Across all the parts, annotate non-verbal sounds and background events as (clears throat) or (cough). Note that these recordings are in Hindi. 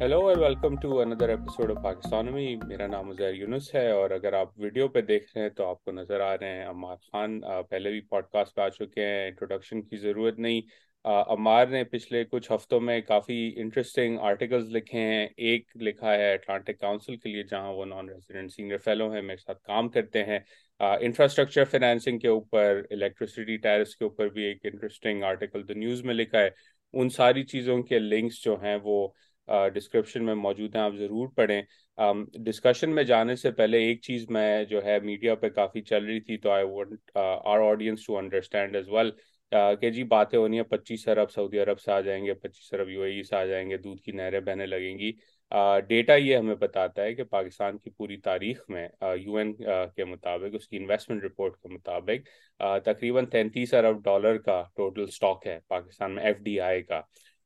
हेलो और welcome to another episode of पाकिस्तानमी मेरा नाम उजैर यूनुस है और अगर आप वीडियो पे देख रहे हैं तो आपको नज़र आ रहे हैं अमार खान। पहले भी पॉडकास्ट पे आ चुके हैं। इंट्रोडक्शन की ज़रूरत नहीं। अमार ने पिछले कुछ हफ्तों में काफ़ी इंटरेस्टिंग आर्टिकल्स लिखे हैं। एक लिखा है अटलांटिक काउंसिल के लिए, जहाँ वो नॉन रेजिडेंट सीनियर फेलो हैं, मेरे साथ काम करते हैं। इंफ्रास्ट्रक्चर फाइनेंसिंग के ऊपर इलेक्ट्रिसिटी टैरिस के ऊपर भी एक इंटरेस्टिंग आर्टिकल द न्यूज़ में लिखा है। उन सारी चीज़ों के लिंक्स जो हैं वो डिस्क्रिप्शन में मौजूद हैं, आप ज़रूर पढ़ें। डिस्कशन में जाने से पहले एक चीज़ मैं जो है मीडिया पे काफ़ी चल रही थी तो I want our audience to understand as well कि जी बातें होनी है, पच्चीस अरब सऊदी अरब से आ जाएँगे, पच्चीस अरब यूएई से आ जाएँगे, दूध की नहरें बहने लगेंगी। डेटा ये हमें बताता है कि पाकिस्तान की पूरी तारीख में यूएन के मुताबिक, उसकी इन्वेस्टमेंट रिपोर्ट के मुताबिक तकरीबन तैंतीस अरब डॉलर का टोटल स्टॉक है पाकिस्तान में एफडीआई का।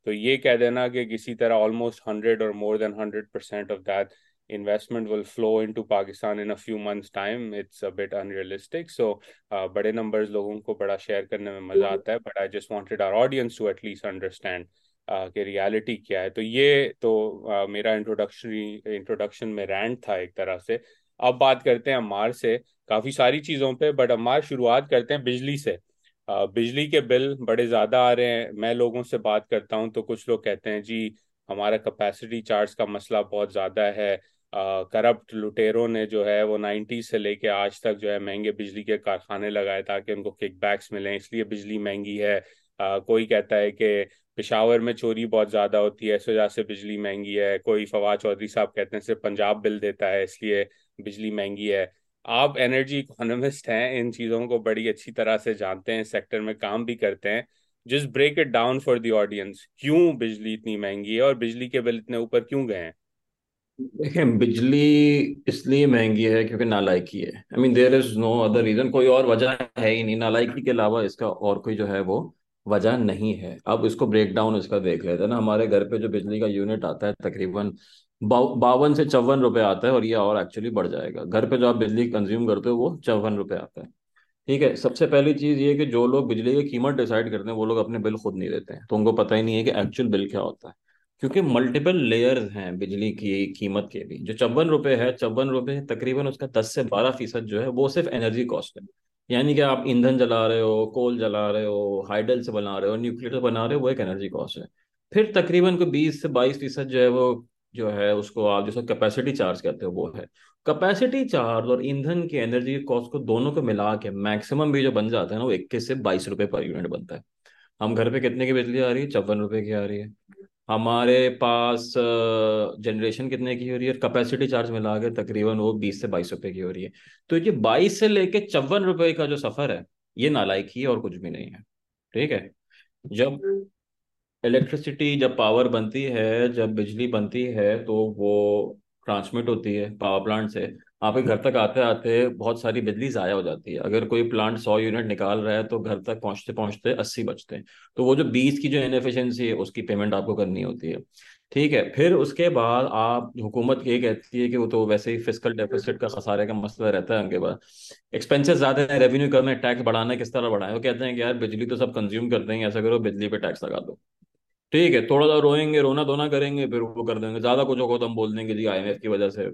तो ये कह देना कि किसी तरह ऑलमोस्ट हंड्रेड और more than hundred percent of that investment will flow into Pakistan in a few months time. It's a bit unrealistic. So uh, बड़े numbers लोगों को बड़ा share करने में मज़ा आता है but I just wanted our audience to at least understand uh, कि रियलिटी क्या है. तो ये तो uh, मेरा इंट्रोडक्शन इंट्रोडक्शन में रैंड था एक तरह से. अब बात करते हैं अमार से. काफ़ी सारी चीज़ों पे बट अमार शुरुआत करते हैं बिजली से. बिजली के बिल बड़े ज़्यादा आ रहे हैं। मैं लोगों से बात करता हूँ तो कुछ लोग कहते हैं जी हमारा कैपेसिटी चार्ज का मसला बहुत ज़्यादा है। करप्ट लुटेरों ने जो है वो नाइन्टी से लेके आज तक जो है महँगे बिजली के कारखाने लगाए ताकि उनको किकबैक्स मिलें इसलिए बिजली महँगी है। आ, कोई कहता है कि पिशावर में चोरी बहुत ज़्यादा होती है इस वजह से बिजली महँगी है। कोई फवाद चौधरी साहब कहते हैं सिर्फ़ पंजाब बिल देता है इसलिए बिजली महँगी है। आप एनर्जी इकोनॉमिस्ट हैं, इन चीज़ों को बड़ी अच्छी तरह से जानते हैं सेक्टर में काम भी करते हैं just break it down for the audience क्यों बिजली इतनी महँगी है और बिजली के बिल इतने ऊपर क्यों गए हैं? देखिए, बिजली इसलिए महँगी है क्योंकि नालायकी है। I mean there is no other reason कोई और वजह है ही नहीं। नालायकी के अलावा इसका और कोई जो है वो वजह नहीं है। अब इसको ब्रेक डाउन इसका देख लेते हैं ना। हमारे घर पे जो बिजली का यूनिट आता है, तकरीबन बावन से चौवन रुपए आता है और ये और एक्चुअली बढ़ जाएगा। घर पे जो आप बिजली कंज्यूम करते हो, वो चौवन रुपए आता है। ठीक है, सबसे पहली चीज़ ये कि जो लोग बिजली की कीमत डिसाइड करते हैं, वो लोग अपने बिल खुद नहीं देते हैं। तो उनको पता ही नहीं है कि एक्चुअल बिल क्या होता है। क्योंकि मल्टीपल लेयर्स हैं बिजली की कीमत के भी। जो चौवन रुपए है, चौवन रुपए तकरीबन उसका दस से बारह फ़ीसद जो है, वो सिर्फ़ एनर्जी कॉस्ट है। यानी कि आप ईंधन जला रहे हो कोल जला रहे हो हाइडल से बना रहे हो न्यूक्लियर से बना रहे हो, वो एक एनर्जी कॉस्ट है। फिर तकरीबन को बीस से बाईस फ़ीसद जो है, वो जो है उसको आप जैसे कैपेसिटी चार्ज कहते हो, वो है। कैपेसिटी चार्ज और ईंधन की एनर्जी कॉस्ट को दोनों को मिला के मैक्सिमम भी जो बन जाता है ना, वो इक्कीस से बाईस रुपए पर यूनिट बनता है। हम घर पे कितने की बिजली आ रही है? चौवन रुपए की आ रही है। हमारे पास जनरेशन कितने की हो रही है? कैपेसिटी चार्ज मिला के तकरीबन वो बीस से बाईस रुपए की हो रही है। तो ये बाईस से लेके चौवन रुपए का जो सफ़र है, ये नालायकी है और कुछ भी नहीं है। ठीक है? जब इलेक्ट्रिसिटी जब पावर बनती है, जब बिजली बनती है तो वो ट्रांसमिट होती है पावर प्लांट से। आपके घर तक आते आते बहुत सारी बिजली ज़ाया हो जाती है। अगर कोई प्लांट सौ यूनिट निकाल रहा है तो घर तक पहुँचते पहुँचते अस्सी बचते हैं। तो वो जो बीस की जो इनएफिशिएंसी है, उसकी पेमेंट आपको करनी होती है। ठीक है, फिर उसके बाद आप, हुकूमत ये कहती है कि वो तो वैसे ही फ़िज़िकल डेफिसिट का खसारे का मसला रहता है उनके पास एक्सपेंसेस ज़्यादा है रेवेन्यू कम है टैक्स बढ़ाना किस तरह बढ़ाए? वो कहते हैं कि यार, बिजली तो सब कंज्यूम करते हैं, ऐसा करो, बिजली पे टैक्स लगा दो। ठीक है थोड़ा सा रोएँगे, रोना धोना करेंगे, फिर वो कर देंगे। ज़्यादा कुछ होगा तो हम बोल देंगे जी आईएमएफ की वजह से।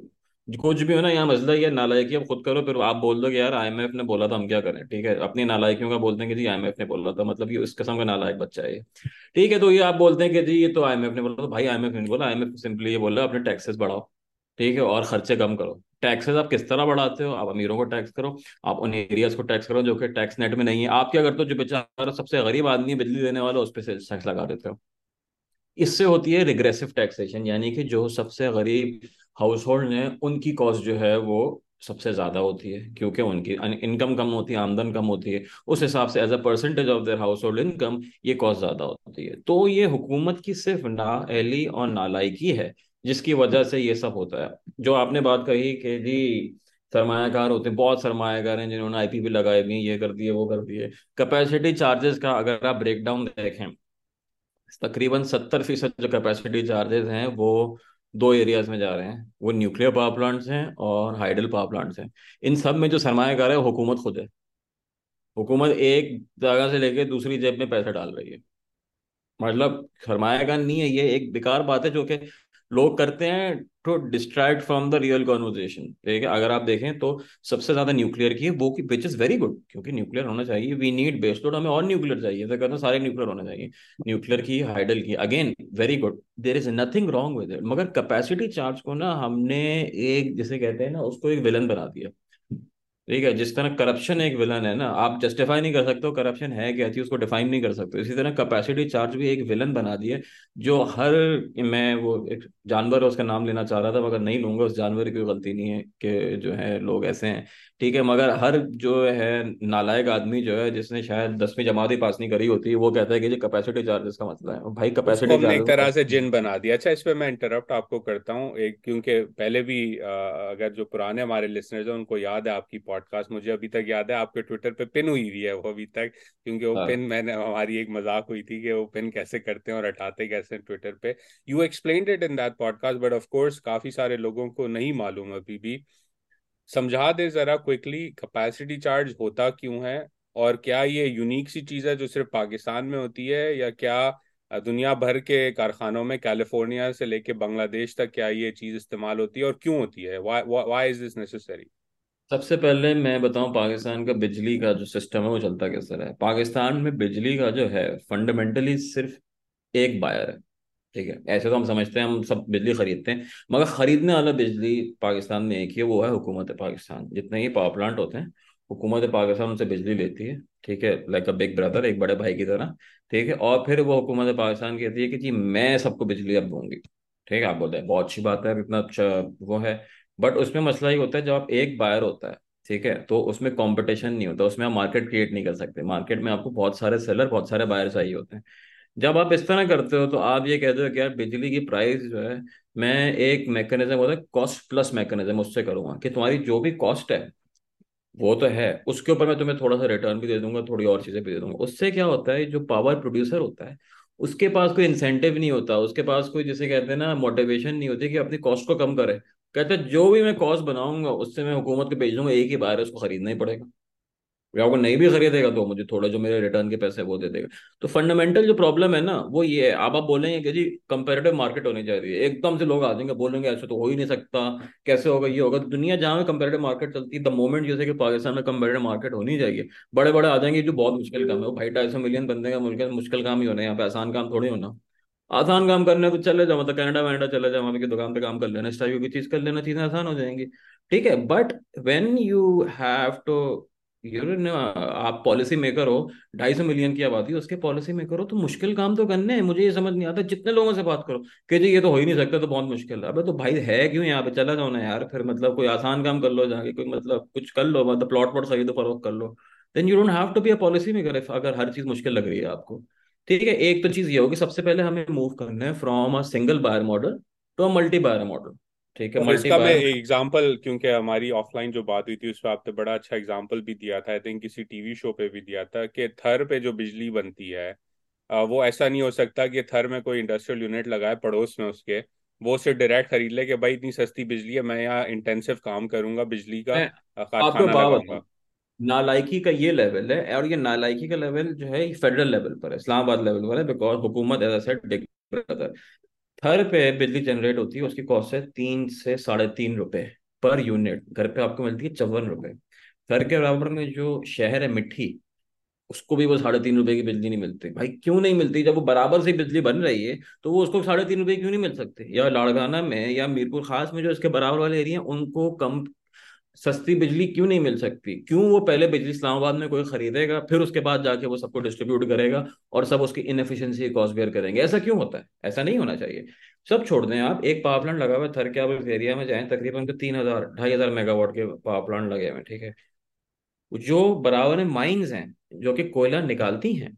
कुछ भी हो ना, यहाँ मसला ये नालायकी अब खुद करो, फिर आप बोल दो कि यार आईएमएफ ने बोला था हम क्या करें, ठीक है? अपनी नालायकियों का बोलते हैं कि जी आईएमएफ ने बोला था मतलब ये इस किस्म का नालायक बच्चा है ठीक है तो ये आप बोलते हैं कि जी, ये तो आईएमएफ ने बोला तो भाई आईएमएफ ने बोला आईएमएफ सिंपली ये बोल अपने टैक्सेस बढ़ाओ, ठीक है, और खर्चे कम करो। टैक्सेस आप किस तरह बढ़ाते हो? आप अमीरों को टैक्स करो, आप उन एरियाज़ को टैक्स करो जो कि टैक्स नेट में नहीं है। आप क्या करते हो, जो बेचारा सबसे गरीब आदमी है, बिजली देने वाला, उस पर टैक्स लगा देते हो। इससे होती है रिग्रेसिव टैक्सेशन यानी कि जो सबसे गरीब हाउस होल्ड हैं, उनकी कॉस्ट जो है वो सबसे ज़्यादा होती है, क्योंकि उनकी इनकम कम होती है, आमदन कम होती है। उस हिसाब से as a percentage of their household income ये कॉस्ट ज़्यादा होती है। तो ये हुकूमत की सिर्फ़ नाअहली और नालायकी है, जिसकी वजह से ये सब होता है। जो आपने बात कही कि जी, सरमायाकार होते हैं, बहुत सरमायाकार हैं, जिन्होंने आईपी लगाए हुए ये कर दिए, वो कर दिए। कैपेसिटी चार्जेस का अगर आप ब्रेक डाउन देखें तकरीबन सत्तर फ़ीसद जो कैपेसिटी चार्जेस हैं, वो दो एरियाज़ में जा रहे हैं। वो न्यूक्लियर पावर प्लांट्स हैं और हाइड्रल पावर प्लांट्स हैं। इन सब में जो सरमाकार है हुकूमत खुद है। हुकूमत एक जगह से लेके दूसरी जेब में पैसा डाल रही है। मतलब सरमाकार नहीं है, ये एक बेकार बात है जो कि लोग करते हैं to distract from the real conversation ठीक है? अगर आप देखें तो सबसे ज़्यादा न्यूक्लियर की है वो की विच इज़ वेरी गुड क्योंकि न्यूक्लियर होना चाहिए। वी नीड बेस्ट लोड हमें और न्यूक्लियर चाहिए। तो कहते हैं सारे न्यूक्लियर होना चाहिए। न्यूक्लियर की हाइडल की again very good there is nothing wrong with it मगर कैपेसिटी चार्ज को ना हमने एक, जिसे कहते हैं ना, उसको एक विलन बना दिया। ठीक है, जिस तरह करप्शन एक विलन है ना, आप जस्टिफाई नहीं कर सकते हो करप्शन है क्या? थी उसको डिफाइन नहीं कर सकते इसी तरह कैपेसिटी चार्ज भी एक विलन बना दिए जो हर, मैं वो एक जानवर है, उसका नाम लेना चाह रहा था, मगर नहीं लूँगा, उस जानवर की गलती नहीं है कि जो है, लोग ऐसे हैं। ठीक है मगर हर जो है नालायक आदमी जो है जिसने शायद दसवीं जमात ही पास नहीं करी होती वो कहता है कि जी कैपेसिटी चार्जेस का मसला है। भाई कैपेसिटी हमने एक तरह से जिन बना दिया। अच्छा इस पे मैं इंटरप्ट आपको करता हूँ। एक क्योंकि पहले भी अगर जो पुराने हमारे लिसनर्स हैं उनको याद है आपकी पॉडकास्ट मुझे अभी तक याद है आपके ट्विटर पे पिन हुई हुई है वो अभी तक क्योंकि वो पिन हाँ मैंने हमारी एक मज़ाक हुई थी कि वो पिन कैसे करते हैं और हटाते कैसे हैं ट्विटर पे। You explain it in that podcast but of course काफ़ी सारे लोगों को नहीं मालूम अभी भी। समझा दे जरा क्विकली कैपेसिटी चार्ज होता क्यों है? और क्या ये यूनिक सी चीज़ है जो सिर्फ़ पाकिस्तान में होती है? या क्या दुनिया भर के कारखानों में कैलिफ़ोर्निया से लेके बांग्लादेश तक क्या ये चीज़ इस्तेमाल होती है और क्यों होती है? व्हाई इज़ दिस नेसेसरी सबसे पहले मैं बताऊँ पाकिस्तान का बिजली का जो सिस्टम है वो चलता कैसे है? पाकिस्तान में बिजली का जो है फंडामेंटली सिर्फ़ एक बायर है। ठीक है, ऐसे तो हम समझते हैं, हम सब बिजली खरीदते हैं, मगर खरीदने वाला बिजली पाकिस्तान में एक ही है, वो है हुकूमत पाकिस्तान। जितने ही पावर प्लांट होते हैं, हुकूमत पाकिस्तान उनसे बिजली लेती है, ठीक है लाइक अ बिग ब्रदर एक बड़े भाई की तरह, ठीक है, और फिर वो हुकूमत पाकिस्तान कहती है कि जी, मैं सबको बिजली अब दूँगी। ठीक है, आप बोलते हैं, बहुत अच्छी बात है, इतना अच्छा वो है बट उसमें मसला ये होता है, जब आप एक बायर होता है, ठीक है तो उसमें कंपटीशन नहीं होता, उसमें आप मार्केट क्रिएट नहीं कर सकते। मार्केट में आपको बहुत सारे सेलर बहुत सारे बायर चाहिए होते हैं। जब आप इस तरह करते हो तो आप ये कहते हो कि यार बिजली की प्राइस जो है, मैं एक मैकेनिज्म होता है कॉस्ट प्लस मैकेनिज्म उससे करूँगा कि तुम्हारी जो भी कॉस्ट है, वो तो है। उसके ऊपर मैं तुम्हें थोड़ा सा रिटर्न भी दे दूँगा, थोड़ी और चीज़ें भी दे दूँगा। उससे क्या होता है, जो पावर प्रोड्यूसर होता है, उसके पास कोई इंसेंटिव नहीं होता। उसके पास कोई, जिसे कहते हैं ना मोटिवेशन नहीं होती कि अपनी कॉस्ट को कम करे। कहते जो भी मैं कॉस्ट बनाऊँगा, उससे मैं हुकूमत को भेज दूँगा, एक ही बार उसको खरीदना ही पड़ेगा। या अगर नहीं भी खरीदेगा तो मुझे थोड़ा जो मेरे रिटर्न के पैसे वो दे देगा। तो फंडामेंटल जो प्रॉब्लम है ना, वो ये है। अब आप बोलेंगे कि जी कंपेरेटिव मार्केट होनी चाहिए एकदम से लोग आ जाएँगे, बोलेंगे, ऐसे तो हो ही नहीं सकता। कैसे होगा, ये होगा? दुनिया जहाँ कंपेरेटिव मार्केट चलती है द मोमेंट जैसे कि पाकिस्तान में कंपेरेटिव मार्केट होनी चाहिए। बड़े बड़े आ जाएँगे, जो बहुत मुश्किल काम है। वो भाई, ढाई सौ मिलियन बंदे का मुश्किल मुश्किल काम ही होना है यहाँ पे। आसान काम थोड़ी होना। आसान काम करने तो चले जाओ मतलब कनाडा, वनाडा चले जाओ, वहाँ की दुकान पे काम कर लेना, इस टाइप की चीज़ कर लेना, चीज़ें आसान हो जाएँगी। ठीक है but when you have to आप पॉलिसी मेकर हो, ढाई सौ मिलियन की आबादी उसके पॉलिसी मेकर हो तो मुश्किल काम तो करने हैं, मुझे ये समझ नहीं आता, जितने लोगों से बात करो, कि जी, ये तो हो ही नहीं सकता तो बहुत मुश्किल है। अबे तो भाई है क्यों यहाँ पे? चला जाओ ना यार, फिर मतलब कोई आसान काम कर लो जाके, कोई मतलब कुछ कर लो मतलब प्लॉट प्लॉट तो फरोख्त कर लो। Then you don't have to be a policy maker अगर हर चीज़ मुश्किल लग रही है आपको। ठीक है, एक तो चीज़ ये होगी, सबसे पहले हमें मूव करना है from a single buyer model to a multi buyer model ठीक है मल्टी इसका मैं एग्जांपल क्योंकि हमारी ऑफलाइन जो बात हुई थी उस पर आपने बड़ा अच्छा एग्जांपल भी दिया था आई थिंक किसी टीवी शो पे भी दिया था कि थर पे जो बिजली बनती है वो ऐसा नहीं हो सकता कि थर में कोई इंडस्ट्रियल यूनिट लगाए पड़ोस में उसके वो उसे डायरेक्ट खरीद ले कि भाई इतनी सस्ती बिजली है मैं यहाँ इंटेंसिव काम करूँगा बिजली का कारखाना बात लगाऊँगा। नालायकी का ये लेवल है और ये नालायकी का लेवल जो है फेडरल लेवल पर है इस्लामाबाद लेवल पर है बिकॉज़ हुकूमत एज सेड ब्रदर थर पे बिजली जनरेट होती है, उसकी कॉस्ट है तीन से साढ़े तीन रुपए पर यूनिट घर पे आपको मिलती है चौवन रुपए। थर के बराबर में जो शहर है मिट्टी, उसको भी वो साढ़े तीन रुपए की बिजली नहीं मिलती। भाई क्यों नहीं मिलती? जब वो बराबर से बिजली बन रही है तो वो उसको साढ़े तीन रुपए क्यों नहीं मिल सकते? या लाड़गाना में या मीरपुर खास में जो इसके बराबर वाले एरिया उनको कम सस्ती बिजली क्यों नहीं मिल सकती? क्यों वो पहले बिजली इस्लामाबाद में कोई खरीदेगा, फिर उसके बाद जाके वो सबको डिस्ट्रीब्यूट करेगा और सब उसकी इनएफिशिएंसी कॉस्ट बेयर करेंगे? ऐसा क्यों होता है? ऐसा नहीं होना चाहिए। सब छोड़ दें आप, एक पावर प्लांट लगा हुआ थर के आप इस एरिया में जाए, तकरीबन तो तीन हज़ार, ढाई हज़ार मेगावाट के पावर प्लांट लगे हुए ठीक है? जो बराबर में माइंस हैं, जो कि कोयला निकालती हैं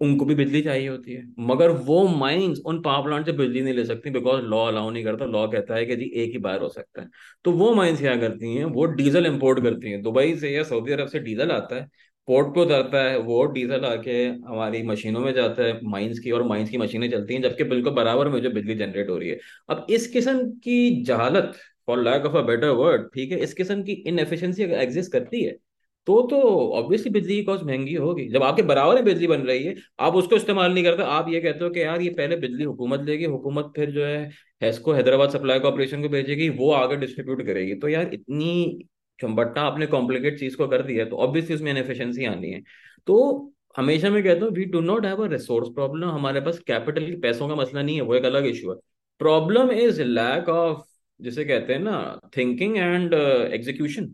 उनको भी बिजली चाहिए होती है। मगर वो माइंस उन पावर प्लांट से बिजली नहीं ले सकती बिकॉज़ लॉ अलाउ नहीं करता। लॉ कहता है कि जी एक ही बार हो सकता है। तो वो माइंस क्या करती हैं? वो डीजल इंपोर्ट करती हैं। दुबई से या सऊदी अरब से डीजल आता है पोर्ट पे उतरता है, वो डीजल आके हमारी मशीनों में जाता है माइंस की और माइंस की मशीनें चलती हैं, जबकि बिल्कुल बराबर में जो बिजली जनरेट हो रही है। अब इस किस्म की जहालत for lack of a better word ठीक है, इस किस्म की इनएफिशिएंसी एग्जिस्ट करती है तो तो ऑब्वियसली बिजली की कॉस्ट महँगी होगी। जब आपके बराबर में बिजली बन रही है, आप उसको इस्तेमाल नहीं करते। आप ये कहते हो कि यार ये पहले बिजली हुकूमत लेगी, हुकूमत फिर जो है हैस्को हैदराबाद सप्लाई कॉर्पोरेशन को भेजेगी, वो आगे डिस्ट्रीब्यूट करेगी। तो यार इतनी चंबट्टा आपने कॉम्प्लिकेट चीज़ को कर दिया तो ऑब्वियसली उसमें इनएफिशिएंसी आनी है। तो हमेशा मैं कहता हूँ we do not have a resource problem हमारे पास कैपिटल पैसों का मसला नहीं है, वो एक अलग इशू है। प्रॉब्लम इज़ लैक ऑफ़ जिसे कहते हैं ना थिंकिंग एंड एग्जीक्यूशन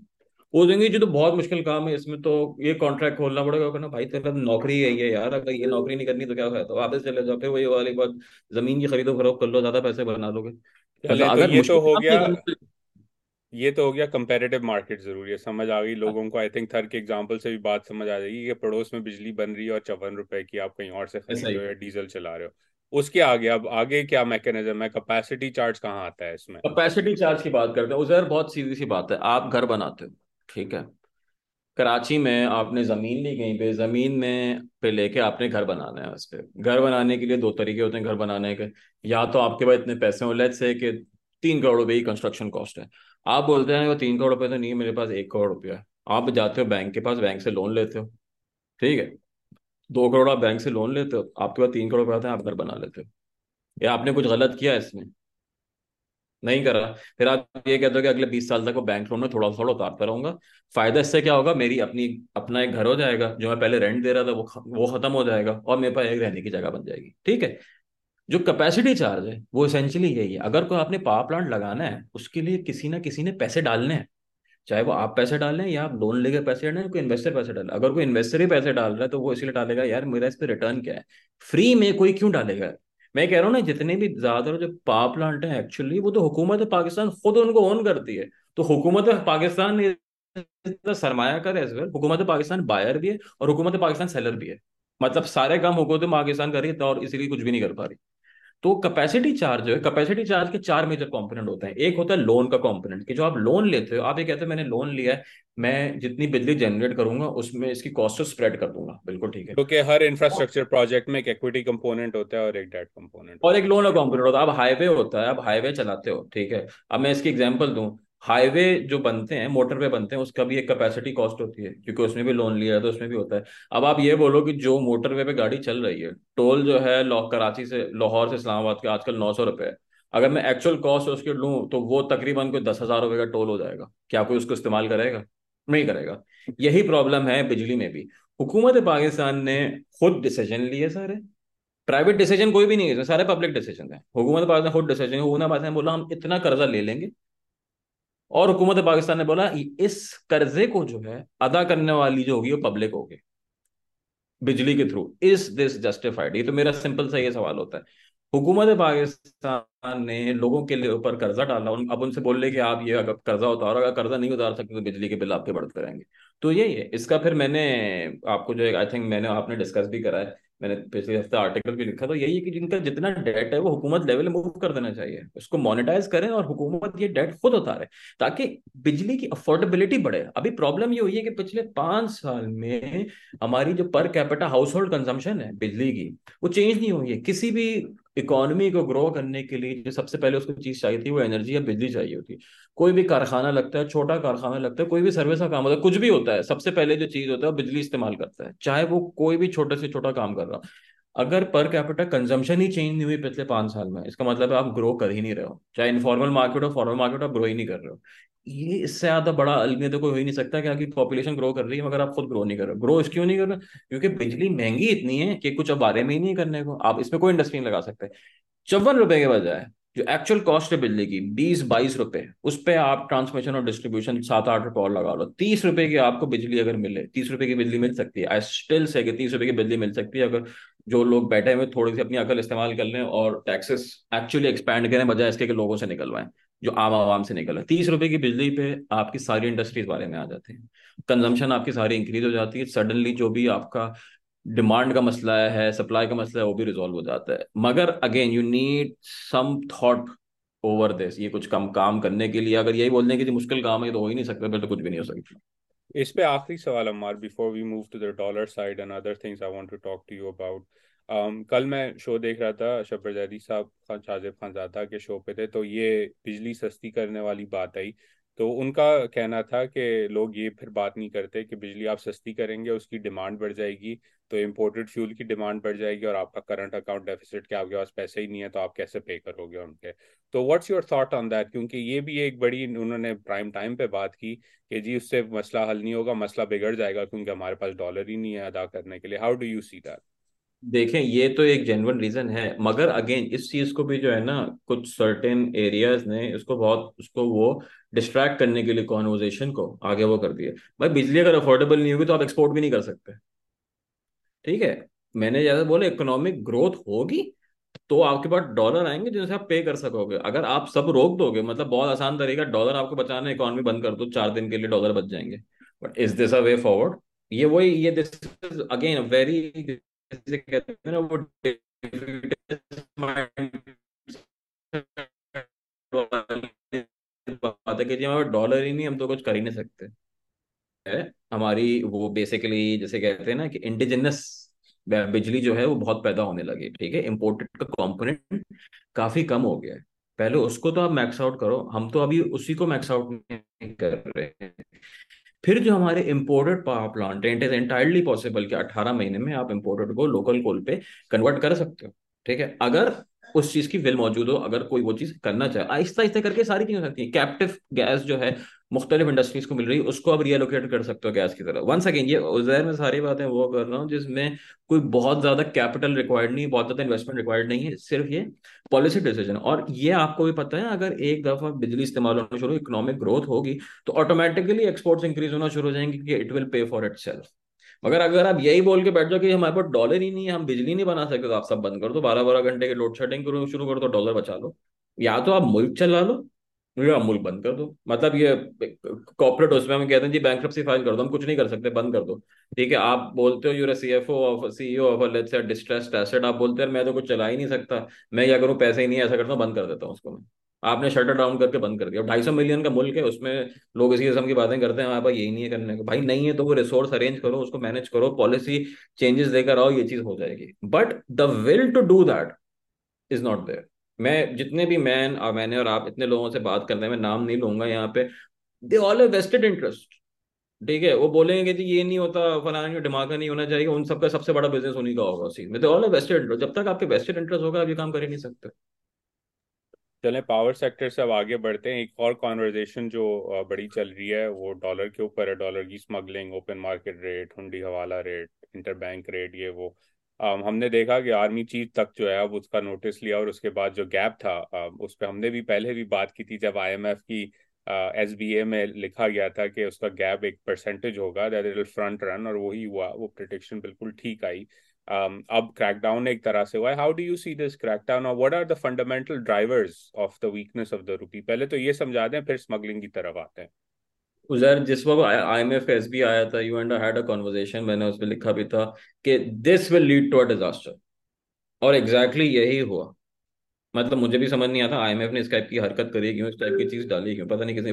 वो देंगे जो तो बहुत मुश्किल काम है इसमें तो ये कॉन्ट्रैक्ट खोलना पड़ेगा कहना भाई तेरा नौकरी है ये यार अगर ये नौकरी नहीं करनी तो क्या है तो वापस चले जाओ फिर वही वाली बात ज़मीन की खरीदो फरोख्त कर लो ज़्यादा पैसे बना लोगे। तो अगर ये तो हो गया। ये तो हो गया कंपैरेटिव मार्केट ज़रूरी है समझ आ गई लोगों को आई थिंक थर के एग्जांपल से भी बात समझ आ जाएगी कि पड़ोस में बिजली बन रही है और चौवन रुपए की आप कहीं और से खरीद रहे हो या डीजल चला रहे हो उसके आगे अब आगे क्या मैकेनिज्म है? कैपेसिटी चार्ज कहाँ आता है इसमें? कैपेसिटी चार्ज की बात करते हैं उधर बहुत सीधी सी बात है आप घर बनाते हो ठीक है। कराची में आपने ज़मीन ली कहीं पे, ज़मीन में पे लेके आपने घर बनाना है उस पर घर बनाने के लिए दो तरीके होते हैं घर बनाने के। या तो आपके पास इतने पैसे हो लेट्स से कि तीन करोड़ रुपये की कंस्ट्रक्शन कॉस्ट है। आप बोलते हैं वो तीन करोड़ रुपये तो नहीं है मेरे पास, एक करोड़ रुपया है। आप जाते हो बैंक के पास बैंक से लोन लेते हो। ठीक है। दो करोड़ आप बैंक से लोन लेते हो, आपके पास तीन करोड़ रुपए आते हैं, आप घर बना लेते हो। या आपने कुछ गलत किया इसमें? नहीं करा। फिर आप ये कहते हो कि अगले बीस साल तक वो बैंक लोन में थोड़ा थोड़ा उतारता रहूँगा। फ़ायदा इससे क्या होगा? मेरी अपनी, अपना एक घर हो जाएगा, जो मैं पहले रेंट दे रहा था, वो वो खत्म हो जाएगा और मेरे पास एक रहने की जगह बन जाएगी। ठीक है? जो कैपेसिटी चार्ज है, वो इसेंशियली यही है। अगर कोई आपने पावर प्लांट लगाना है, उसके लिए किसी ना किसी ने पैसे डालने हैं। चाहे वो आप पैसे डाल रहे या आप लोन लेकर पैसे डाल रहे कोई इन्वेस्टर पैसे डाल रहा अगर कोई इन्वेस्टर ही पैसे डाल रहा है तो वो इसलिए डालेगा, यार मेरा इस पर रिटर्न क्या है? फ्री में कोई क्यों डालेगा? मैं कह रहा हूँ ना, जितने भी ज़्यादातर जो पावर प्लांट है एक्चुअली वो तो हुकूमत पाकिस्तान खुद उनको ओन करती है। तो हुकूमत पाकिस्तान सरमाया कर एज वेल हुकूमत पाकिस्तान बायर भी है और हुकूमत पाकिस्तान सेलर भी है। मतलब सारे काम हुकूमत पाकिस्तान कर रही है और इसीलिए कुछ भी नहीं कर पा रही। तो कैपेसिटी चार्ज जो है कैपेसिटी चार्ज के चार मेजर कंपोनेंट होते हैं। एक होता है लोन का कंपोनेंट कि जो आप लोन लेते हो आप ये कहते हो मैंने लोन लिया है मैं जितनी बिजली जनरेट करूँगा उसमें इसकी कॉस्ट स्प्रेड कर दूँगा। बिल्कुल ठीक है। क्योंकि तो हर इंफ्रास्ट्रक्चर प्रोजेक्ट में एक इक्विटी कंपोनेंट होता है और एक डेट कंपोनेंट और एक लोन का कंपोनेंट होता है। अब हाईवे होता है अब हाईवे चलाते हो ठीक है। अब मैं इसकी एग्ज़ाम्पल दूँ। हाईवे जो बनते हैं मोटरवे बनते हैं, उसका भी एक कैपेसिटी कॉस्ट होती है, क्योंकि उसमें भी लोन लिया है तो उसमें भी होता है। अब आप ये बोलो कि जो मोटरवे पे गाड़ी चल रही है, टोल जो है कराची से, लाहौर से इस्लामाबाद के आजकल नौ सौ रुपये है। अगर मैं एक्चुअल कॉस्ट उसके लूँ तो वो तकरीबन कोई दस हज़ार रुपये का टोल हो जाएगा। क्या कोई उसको इस्तेमाल करेगा? नहीं करेगा। यही प्रॉब्लम है बिजली में भी। हुकूमत पाकिस्तान ने खुद डिसीज़न लिए सारे। प्राइवेट डिसीज़न कोई भी नहीं है, सारे पब्लिक डिसीज़न है। हुकूमत पाकिस्तान खुद डिसीज़न हुकूमत पाकिस्तान बोला, हम इतना कर्जा ले लेंगे और हुकूमत पाकिस्तान ने बोला इस कर्जे को जो है अदा करने वाली जो होगी वो पब्लिक होगी बिजली के थ्रू। Is this justified. ये तो मेरा सिंपल सा ये सवाल होता है। हुकूमत पाकिस्तान ने लोगों के लिए ऊपर कर्जा डाला उन, अब उनसे बोल रहे कि आप ये अगर कर्जा उतारो अगर कर्जा नहीं उतार सकते तो बिजली के बिल आपके बढ़ते रहेंगे। तो यही है। इसका फिर मैंने आपको जो है आई थिंक मैंने आपने डिस्कस भी करा है। मैंने पिछले हफ़्ते आर्टिकल भी लिखा तो यही है कि जिनका जितना डेट है वो हुकूमत लेवल में मूव कर देना चाहिए। उसको मोनेटाइज करें और हुकूमत ये डेट खुद उतारे, ताकि बिजली की अफोर्डेबिलिटी बढ़े। अभी प्रॉब्लम ये हुई है कि पिछले पाँच साल में हमारी जो per capita house hold consumption है बिजली की, वो चेंज नहीं हुई है। किसी भी इकोनॉमी को ग्रो करने के लिए जो सबसे पहले उसको चीज़ चाहिए थी, वो एनर्जी या बिजली चाहिए होती। कोई भी कारखाना लगता है, छोटा कारखाना लगता है, कोई भी सर्विस का काम होता है, कुछ भी होता है, सबसे पहले जो चीज़ होता है बिजली इस्तेमाल करता है, चाहे वो कोई भी छोटे से छोटा काम कर रहा हो। अगर पर कैपिटा कंजम्पशन ही चेंज नहीं हुई पिछले पाँच साल में, इसका मतलब है आप ग्रो कर ही नहीं रहे हो, चाहे इनफॉर्मल मार्केट हो फॉर्मल मार्केट आप ग्रो ही नहीं कर रहे हो। ये इससे ज़्यादा बड़ा अलमिया तो कोई हो ही नहीं सकता कि पॉपुलेशन ग्रो कर रही है, मगर आप खुद ग्रो नहीं कर रहे हो। ग्रो क्यों नहीं कर रहे क्योंकि बिजली महँगी इतनी है कि कुछ अब बारे में ही नहीं करने को। आप इसमें कोई इंडस्ट्री नहीं लगा सकते। चौवन रुपए के बजाय जो एक्चुअल कॉस्ट है बिजली की, बीस बाईस रुपए, उस पर आप ट्रांसमिशन और डिस्ट्रीब्यूशन सात आठ रुपए और लगा लो। तीस रुपए की आपको बिजली अगर मिले, तीस रुपए की बिजली मिल सकती है। आई स्टिल से कि तीस रुपए की बिजली मिल सकती है अगर जो लोग बैठे हुए थोड़ी सी अपनी अकल इस्तेमाल कर लें और टैक्सेस एक्चुअली एक्सपैंड करें, बजाय इसके कि लोगों से निकलवाएँ, जो आम आवाम से निकल तीस रुपए की बिजली पे आपकी सारी इंडस्ट्रीज़ बारे में आ जाती है। कंजम्पशन आपकी सारी इंक्रीज हो जाती है। सडनली जो भी आपका डिमांड का मसला है, सप्लाई का मसला है, वो भी रिजॉल्व हो जाता है। मगर again you need some thought over this ये कुछ कम काम करने के लिए। अगर यही बोलने की जो मुश्किल काम है तो हो ही नहीं सकता, फिर तो कुछ भी नहीं हो सकता। इस पे आखिरी सवाल Ammar before we move to the dollar side and other things I want to talk to you about कल मैं शो देख रहा था शबर जैदी साहब, खान, शाजिब खान जादा के शो पे थे तो ये बिजली सस्ती करने वाली बात आई। तो उनका कहना था कि लोग ये फिर बात नहीं करते कि बिजली आप सस्ती करेंगे, उसकी डिमांड बढ़ जाएगी तो इम्पोर्टेड फ्यूल की डिमांड बढ़ जाएगी और आपका करंट अकाउंट डेफिसिट के आपके पास पैसे ही नहीं है तो आप कैसे पे करोगे उनके? तो what's your thought on that क्योंकि ये भी एक बड़ी उन्होंने प्राइम टाइम पे बात की कि जी, उससे मसला हल नहीं होगा, मसला बिगड़ जाएगा क्योंकि हमारे पास डॉलर ही नहीं है अदा करने के लिए। How do you see that देखें, ये तो एक जेनवन रीजन है, मगर अगेन इस चीज़ को भी जो है ना, कुछ सर्टेन एरियाज़ ने उसको बहुत, उसको वो डिस्ट्रैक्ट करने के लिए कॉन्वर्जेशन को आगे वो कर दिया। भाई, बिजली अगर अफोर्डेबल नहीं होगी तो आप एक्सपोर्ट भी नहीं कर सकते। ठीक है? मैंने जैसे बोला इकोनॉमिक ग्रोथ होगी तो आपके पास डॉलर आएँगे जिनसे आप पे कर सकोगे। अगर आप सब रोक दोगे मतलब बहुत आसान तरीका डॉलर आपको बचाना इकोनॉमी बंद कर दो, चार दिन के लिए डॉलर बच जाएँगे। But is this a way forward ये वही, ये दिस इज़ अगेन वेरी जैसे कहते हैं ना, वो डॉलर ही नहीं, हम तो कुछ कर ही नहीं सकते। है? हमारी वो बेसिकली जैसे कहते हैं ना कि इंडिजिनस बिजली जो है, वो बहुत पैदा होने लगी, ठीक है? इम्पोर्टेड का कंपोनेंट काफ़ी कम हो गया है। पहले उसको तो आप मैक्स आउट करो, हम तो अभी उसी को मैक्स आउट नहीं कर रहे हैं। फिर जो हमारे इम्पोर्टेड पावर प्लांट है इट इज़ एंटायरली पॉसिबल कि 18 महीने में आप इम्पोर्टेड को लोकल कोल पे कन्वर्ट कर सकते हो, ठीक है? अगर उस चीज़ की विल मौजूद हो, अगर कोई वो चीज़ करना चाहे। आहिस्ता आहिस्ता करके सारी चीज़ें हो सकती है। कैप्टिव गैस जो है, मुख्तलिफ़ इंडस्ट्रीज़ को मिल रही है, उसको अब रियलोकेट कर सकते हो गैस की तरह। वन सेकेंड ये उजैर में सारी बातें वो कर रहा हूँ, जिसमें कोई बहुत ज़्यादा कैपिटल रिक्वायर्ड नहीं, बहुत ज़्यादा इन्वेस्टमेंट रिक्वायर्ड नहीं है, सिर्फ़ ये पॉलिसी डिसीज़न और ये आपको भी पता है, अगर एक दफ़ा बिजली इस्तेमाल होना शुरू इकोनॉमिक ग्रोथ होगी तो ऑटोमेटिकली एक्सपोर्ट्स इंक्रीज होना शुरू हो जाएँगे कि it will pay for itself मगर अगर आप यही बोल के बैठ जाओ कि हमारे पास डॉलर ही नहीं है, हम बिजली नहीं बना सकते तो आप सब बंद कर दो। बारह बारह घंटे के लोड शेडिंग शुरू कर दो डॉलर बचा लो। या तो आप मुल्क चला लो, या मुल्क बंद कर दो। मतलब ये कॉर्पोरेट उसमें हम कहते हैं, जी बैंक फ़ाइल कर दो, हम कुछ नहीं कर सकते, बंद कर दो। ठीक है, आप बोलते हो your CFO of CEO of let's say distressed asset आप बोलते हैं मैं तो कुछ चला ही नहीं सकता, मैं क्या करूँ, पैसे ही नहीं ऐसा करता हूँ, बंद कर देता हूँ उसको मैं। आपने शटर डाउन करके बंद कर दिया। ढाई सौ मिलियन का मुल्क है, उसमें लोग इसी किस्म की बातें करते हैं हमारे पास यही नहीं है करने को। भाई, नहीं है तो वो रिसोर्स अरेंज करो, उसको मैनेज करो पॉलिसी चेंजेस देकर आओ, ये चीज़ हो जाएगी। But the will to do that is not there मैं जितने भी मैन और मैंने और आप इतने लोगों से बात करते हैं, मैं नाम नहीं लूँगा यहाँ पे। दे ऑल वेस्टेड इंटरेस्ट ठीक है, वो बोलेंगे कि जी ये नहीं होता, फलाने का दिमाग नहीं होना चाहिए, उन सबका सबसे बड़ा बिज़नेस उन्हीं का होगा उसी में। ऑल वेस्टेड इंटरेस्ट जब तक आपके वेस्टेड इंटरेस्ट होगा, आप ये काम कर ही नहीं सकते। चलें पावर सेक्टर से अब आगे बढ़ते हैं। एक और कॉन्वर्जेशन जो बड़ी चल रही है, वो डॉलर के ऊपर है। डॉलर की स्मगलिंग ओपन मार्केट रेट हुंडी हवाला रेट इंटरबैंक रेट ये वो। हमने देखा कि आर्मी चीफ तक जो है, अब उसका नोटिस लिया और उसके बाद जो गैप था उस पर हमने भी पहले भी बात की थी जब आईएमएफ की एस बी ए में लिखा गया था कि उसका गैप एक परसेंटेज होगा दैट इट फ्रंट रन और वही हुआ, वो प्रिडिक्शन बिल्कुल ठीक आई। Um, अब क्रैकडाउन एक तरह से हुआ है। How do you see this crackdown और what are the fundamental drivers of the weakness of the rupee पहले तो ये समझा दें फिर स्मगलिंग की तरफ़ आते हैं। उजैर जिस वक्त I M F S B आया था you and had a conversation मैंने उसमें लिखा भी था कि this will lead to a disaster और एग्जैक्टली exactly यही हुआ। मतलब मुझे भी समझ नहीं आता आईएमएफ ने इस टाइप की हरकत करी क्यों इस टाइप की चीज़ डाली क्यों? पता नहीं किसी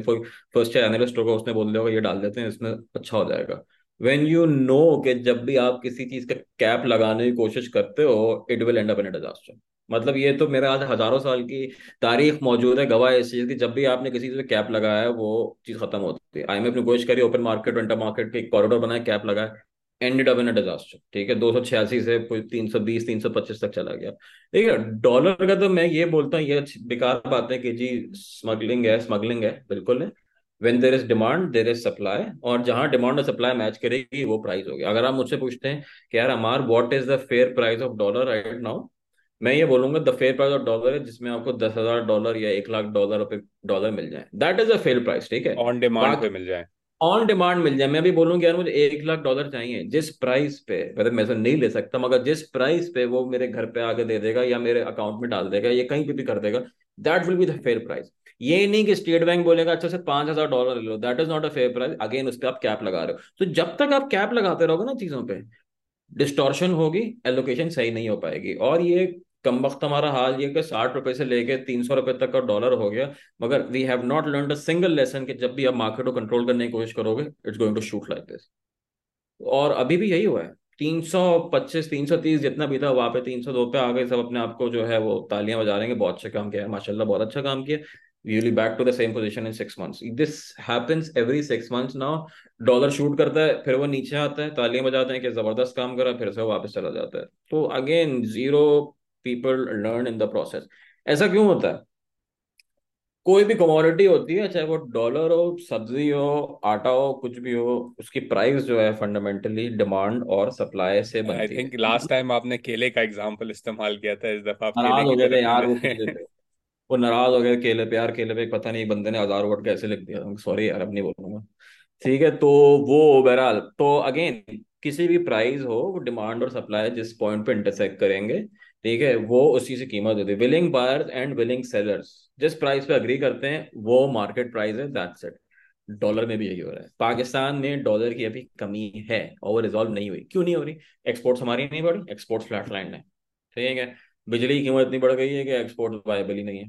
फ़र्स्ट एनालिस्ट होगा उसने बोल दिया होगा ये डाल देते हैं इसमें अच्छा हो जाएगा। वेन यू नो कि जब भी आप किसी चीज़ का कैप लगाने की कोशिश करते हो it will end up in disaster मतलब ये तो मेरे आज हज़ारों साल की तारीख मौजूद है, गवाह इस चीज़ की जब भी आपने किसी चीज़ पे कैप लगाया है, वो चीज़ खत्म होती है। आईएमएफ ने कोशिश करी ओपन मार्केट इंटर मार्केट के कॉरिडोर बनाया कैप लगाया एंडेड अप इन डिजास्टर ठीक है, दो सौ छियासी से तीन सौ बीस, तीन सौ पच्चीस तक चला गया। ठीक है डॉलर का तो मैं ये बोलता हूँ, ये बेकार बात है कि जी स्मगलिंग है स्मगलिंग है, बिल्कुल है when there is demand there is supply और जहाँ डिमांड और सप्लाई मैच करेगी वो प्राइस होगी। अगर आप मुझसे पूछते हैं कि यार Ammar what is the fair price of dollar right now मैं ये बोलूँगा the fair price of dollar है जिसमें आपको दस हज़ार डॉलर या एक लाख डॉलर पे डॉलर मिल जाए। That is a fair price ठीक है? ऑन डिमांड पे मिल जाए। ऑन डिमांड मिल जाए। मैं भी बोलूँगा यार मुझे एक लाख डॉलर चाहिए जिस प्राइस पे मतलब मैं नहीं ले सकता मगर जिस प्राइस पे वो मेरे घर पे आके दे देगा या मेरे अकाउंट में डाल देगा या कहीं पे भी कर देगा that will be the fair price ये नहीं कि स्टेट बैंक बोलेगा अच्छा से पाँच हज़ार डॉलर ले लो that is not a fair price again उस पर आप कैप लगा रहे हो। तो जब तक आप कैप लगाते रहोगे ना चीज़ों पे डिस्टोर्शन होगी एलोकेशन सही नहीं हो पाएगी। और ये कम वक्त हमारा हाल ये कि साठ रुपए से लेके तीन सौ रुपए तक का डॉलर हो गया, मगर we have not learn a single lesson कि जब भी आप मार्केट को कंट्रोल करने की कोशिश करोगे it's going to shoot like this और अभी भी यही हुआ है। तीन सौ पच्चीस, तीन सौ तीस जितना भी था, वहाँ पे तीन सौ दो पे आ गए, सब अपने आप को जो है वो तालियाँ बजा रहे हैं बहुत अच्छा काम किया है, माशाल्लाह बहुत अच्छा काम किया। You will back to the same position in six months this happens every six months now dollar shoot करता है फिर वो नीचे आता है तालियाँ बजाते हैं कि ज़बरदस्त काम करा फिर से वो वापस चला जाता है। तो again zero people learn in the process ऐसा क्यों होता है? कोई भी कमोडिटी होती है चाहे वो डॉलर हो सब्ज़ी हो आटा हो कुछ भी हो उसकी प्राइस जो है फंडामेंटली डिमांड और सप्लाई से आई बनती थिंक है लास्ट टाइम आपने केले का एग्जांपल इस्तेमाल किया था इस दफ़ा आप केले हो गए नहीं यार वो वो नाराज़ हो गए, केले पे यार केले पे पता नहीं बंदे ने हज़ार वर्ड कैसे लिख दिया। सॉरी यार, अब नहीं बोलूँगा। ठीक है तो वो बहरहाल तो अगेन किसी भी प्राइस हो, वो डिमांड और सप्लाई जिस पॉइंट पे इंटरसेक्ट करेंगे, ठीक है, वो उसी से कीमत होती है। Willing buyers and willing sellers जिस प्राइस पे अग्री करते हैं, वो मार्केट प्राइस है दैट्स इट डॉलर में भी यही हो रहा है। पाकिस्तान में डॉलर की अभी कमी है और रिजॉल्व नहीं हुई। क्यों नहीं हो रही? एक्सपोर्ट्स हमारी नहीं बढ़ी एक्सपोर्ट फ्लैट लाइन है। ठीक है बिजली की कीमत इतनी बढ़ गई है कि एक्सपोर्ट वायबल ही नहीं है।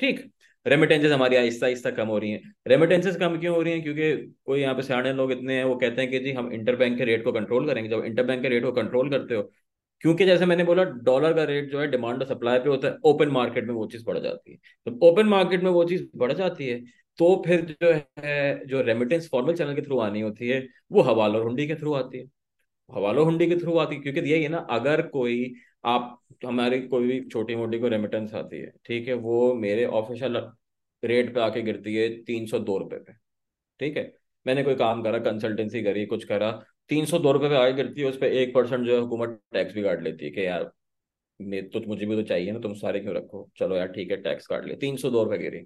ठीक। रेमिटेंसेस हमारी आहिस्ता आहिस्ता कम हो रही हैं। रेमिटेंसेस कम क्यों हो रही हैं? क्योंकि कोई यहाँ पे सियाने लोग इतने हैं वो कहते हैं कि जी हम इंटर बैंक के रेट को कंट्रोल करेंगे। जब इंटर बैंक के रेट को कंट्रोल करते हो क्योंकि जैसे मैंने बोला डॉलर का रेट जो है डिमांड और सप्लाई पे होता है ओपन मार्केट में वो चीज़ बढ़ जाती है। तो ओपन मार्केट में वो चीज़ बढ़ जाती है तो फिर जो है जो रेमिटेंस फॉर्मल चैनल के थ्रू आनी होती है वो हवाला हुंडी के थ्रू आती है। हवाला हुंडी के थ्रू आती है क्योंकि यही है ना अगर कोई आप, हमारी कोई भी छोटी मोटी को रेमिटेंस आती है, ठीक है, वो मेरे ऑफिशियल रेट पे आके गिरती है तीन सौ दो रुपये पे, ठीक है। मैंने कोई काम करा कंसल्टेंसी करी, कुछ करा, तीन सौ दो रुपये पे आगे गिरती है, उस पर एक परसेंट जो है हुकूमत टैक्स भी काट लेती है कि यार तो मुझे भी तो चाहिए ना, तुम सारे क्यों रखो? चलो यार, ठीक है टैक्स काट ले तीन सौ दो रुपए गिरी।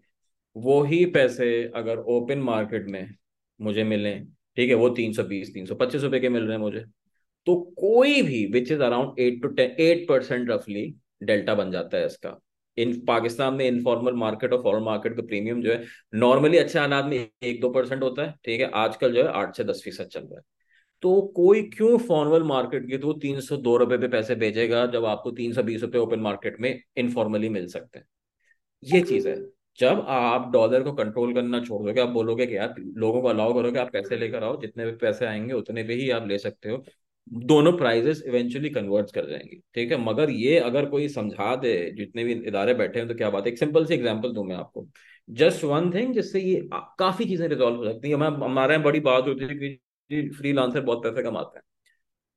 वो ही पैसे अगर ओपन मार्केट में मुझे मिले, ठीक है, वो तीन सौ बीस, तीन सौ पच्चीस रुपए के मिल रहे हैं मुझे तो कोई भी which is around eight to ten eight percent रफली डेल्टा बन जाता है इसका। इन पाकिस्तान में इनफॉर्मल मार्केट और फॉर्मल मार्केट का प्रीमियम जो है नॉर्मली अच्छे हालात में एक दो परसेंट होता है, ठीक है? आजकल जो है आठ से दस फ़ीसद चल रहा है। तो कोई क्यों फॉर्मल मार्केट के थ्रू तीन सौ दो रुपए पे पैसे भेजेगा जब आपको तीन सौ बीस रुपए ओपन मार्केट में इनफॉर्मली मिल सकते हैं। ये चीज़ है। जब आप डॉलर को कंट्रोल करना छोड़ दोगे, आप बोलोगे कि यार लोगों को अलाउ करोगे आप पैसे लेकर आओ, जितने भी पैसे आएँगे उतने भी ही आप ले सकते हो। दोनों प्राइजेस इवेंचुअली कन्वर्ट कर जाएँगे। ठीक है? मगर ये अगर कोई समझा दे, जितने भी इदारे बैठे हैं तो क्या बात है? एक सिंपल सी एग्ज़ाम्पल दू मैं आपको। जस्ट वन थिंग जिससे ये काफ़ी चीज़ें रिजॉल्व हो सकती है। हमारे यहाँ बड़ी बात होती है कि फ्री लांसर बहुत पैसे कमाते हैं।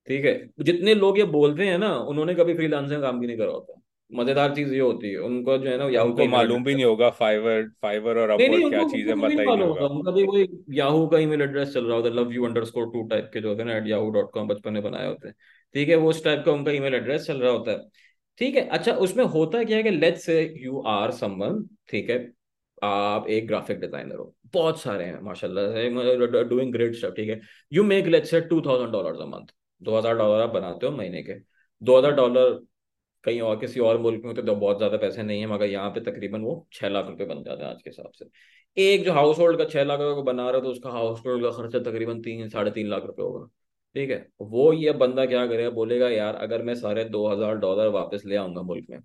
ठीक है? जितने लोग ये बोलते हैं ना, उन्होंने कभी फ्री लांसर काम भी नहीं करा होता। मज़ेदार चीज़ ये होती है उनको जो है ना याहू उनको मालूम भी नहीं होगा फाइवर फाइवर और अपवर्ड क्या चीज़ें पता ही नहीं होगा। उनका भी वही याहू का ईमेल एड्रेस चल रहा होता है love you underscore to type के जो होते हैं ना एट याहू डॉट कॉम बचपन में बनाए होते हैं। ठीक है वो उस टाइप का उनका ईमेल एड्रेस चल रहा होता है। ठीक है अच्छा उसमें होता क्या है कि let's say you are someone ठीक है आप एक ग्राफिक डिज़ाइनर हो बहुत सारे हैं माशाल्लाह डूइंग ग्रेट स्टफ़ ठीक है। You make let's say two thousand dollar a month दो हज़ार डॉलर आप बनाते हो महीने के दो हज़ार डॉलर कहीं और, किसी और मुल्क में होते तो बहुत ज़्यादा पैसे नहीं है, मगर यहाँ पे तकरीबन वो छह लाख रुपए बन जाते हैं आज के हिसाब से। एक जो हाउस होल्ड का छह लाख रुपए बना रहा है तो उसका हाउस होल्ड का खर्चा तकरीबन तीन, साढ़े तीन लाख रुपए होगा। ठीक है? वो ये बंदा क्या करेगा बोलेगा, यार, अगर मैं साढ़े दो हज़ार डॉलर वापस ले आऊँगा मुल्क में,